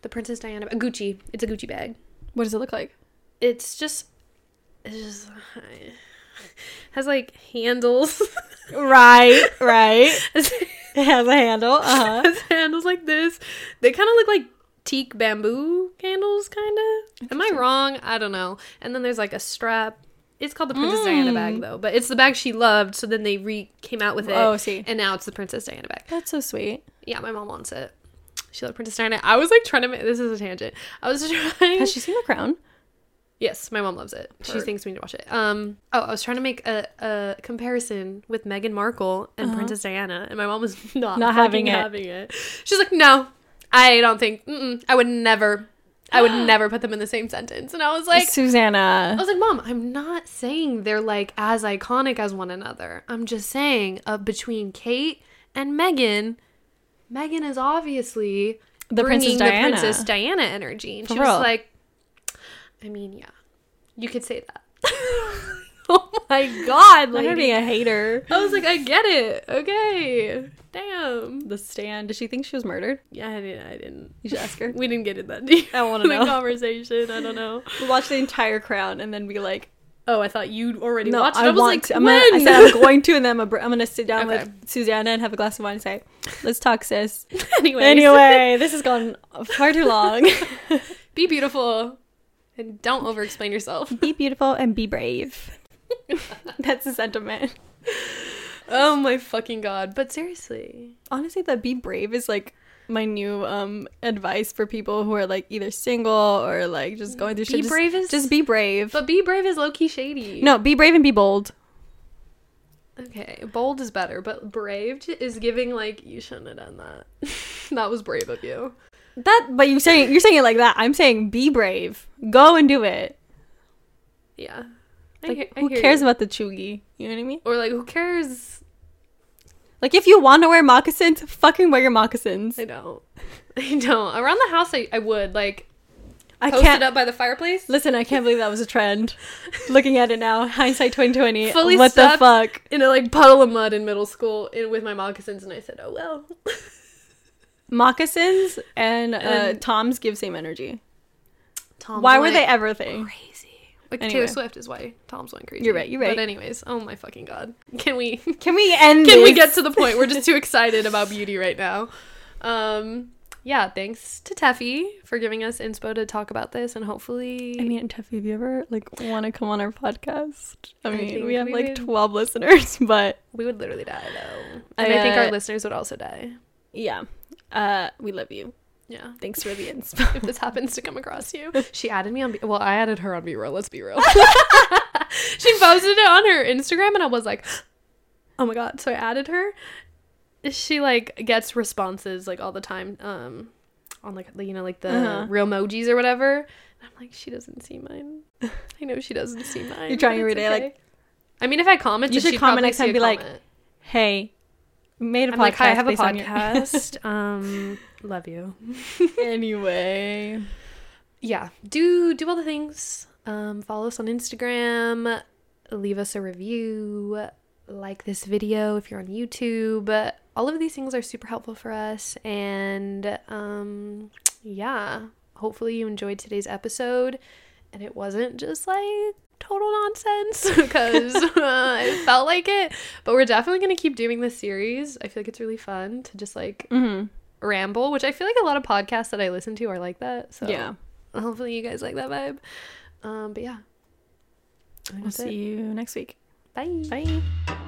The Princess Diana. Gucci. It's a Gucci bag. What does it look like? It's just. It's just. <laughs> Has like handles. <laughs> Right, right. <laughs> it has a handle. Uh-huh. handles like this. They kind of look like teak bamboo candles, kind of. Am I wrong? I don't know. And then there's like a strap. It's called the Princess Diana bag though, but it's the bag she loved. So then they re came out with it. Oh, see. And now it's the Princess Diana bag. That's so sweet. Yeah, my mom wants it. She loved Princess Diana. I was like trying to make this is a tangent. I was <laughs> trying. Has she seen the crown? yes, my mom loves it. She Heard. thinks we need to watch it. Um. Oh, I was trying to make a, a comparison with Meghan Markle and Princess Diana, and my mom was <laughs> not Uh-huh. Not having it. having it. She's like, no, I don't think. I would never. I would <gasps> never put them in the same sentence. And I was like, Susanna. I was like, Mom, I'm not saying they're like as iconic as one another. I'm just saying uh, between Kate and Meghan, Meghan is obviously The Princess Diana. the Princess Diana energy. And For she was real. like, I mean, yeah, you could say that. <laughs> <laughs> oh my god, Like being a hater. I was like, I get it. Okay, damn. The stand. Did she think she was murdered? Yeah, I didn't. I didn't. You should ask her. <laughs> We didn't get it that deep. I wanna in know. the conversation. I don't know. <laughs> We'll watch the entire Crown and then be like, Oh, I thought you'd already no, watched it. I, I, was want like, to. I'm gonna, I said I'm going to, and then I'm, I'm gonna sit down Okay. with Susanna and have a glass of wine and say, let's talk, sis. Anyways. Anyway, this has gone far too long. be beautiful and don't overexplain yourself. be beautiful and be brave. <laughs> That's the sentiment. Oh my fucking god. But seriously. Honestly, that be brave is like my new um advice for people who are like either single or like just going through Be shit. Just- brave is just be brave. But be brave is low key shady. no, be brave and be bold. Okay, bold is better, but brave is giving like you shouldn't have done that. <laughs> that was brave of you. That, but you're saying you're saying it like that. I'm saying be brave. Go and do it. Yeah. I Like, hear- I who cares you. about the chugi? You know what I mean? or like who cares? Like if you want to wear moccasins, fucking wear your moccasins. I don't. <laughs> I don't. Around the house I, I would like I can't it up by the fireplace. listen. I can't believe that was a trend. <laughs> Looking at it now, hindsight 2020. Fully what the fuck? in a like puddle of mud in middle school in, with my moccasins and I said, "Oh well." <laughs> Moccasins and, uh, And- Toms give same energy. Tom Why were they ever a thing? crazy? Like Anyway. Taylor Swift is why Tom's went crazy. You're right, you're right. But anyways, oh my fucking god. <laughs> Can we Can we end? can we get to the point? We're just too <laughs> excited about beauty right now. Um yeah, thanks to Tefi for giving us inspo to talk about this and hopefully I mean, Tefi, if you ever like want to come on our podcast, I I mean, we have we like would. 12 listeners, <laughs> but we would literally die though. And I, think uh, our listeners would also die. yeah, uh, we love you. Yeah. Thanks for the <laughs> inspo. if this happens to come across you. <laughs> She added me on. B- well, I added her on BeReal. Let's be real. <laughs> she posted it on her Instagram, and I was like, <gasps> "Oh my god!" So I added her. She like gets responses like all the time, um, on like the you know like the Uh-huh. real emojis or whatever. And I'm like, she doesn't see mine. I know she doesn't see mine. You're trying every day, like- I mean, if I comment, You should comment next time and be like, hey, made a I'm podcast. like, hi, I have a based your-" podcast. um, love you. <laughs> anyway, yeah do do all the things. Um follow us on instagram. Leave us a review. Like this video if you're on youtube. All of these things are super helpful for us. And um yeah hopefully you enjoyed today's episode. And it wasn't just like total nonsense <laughs> because <laughs> uh, it felt like it. But we're definitely going to keep doing this series. I feel like it's really fun to just like mm-hmm. Ramble which i feel like a lot of podcasts that i listen to are like that so yeah, Hopefully you guys like that vibe. Um, but yeah. we'll see you next week. Bye. Bye.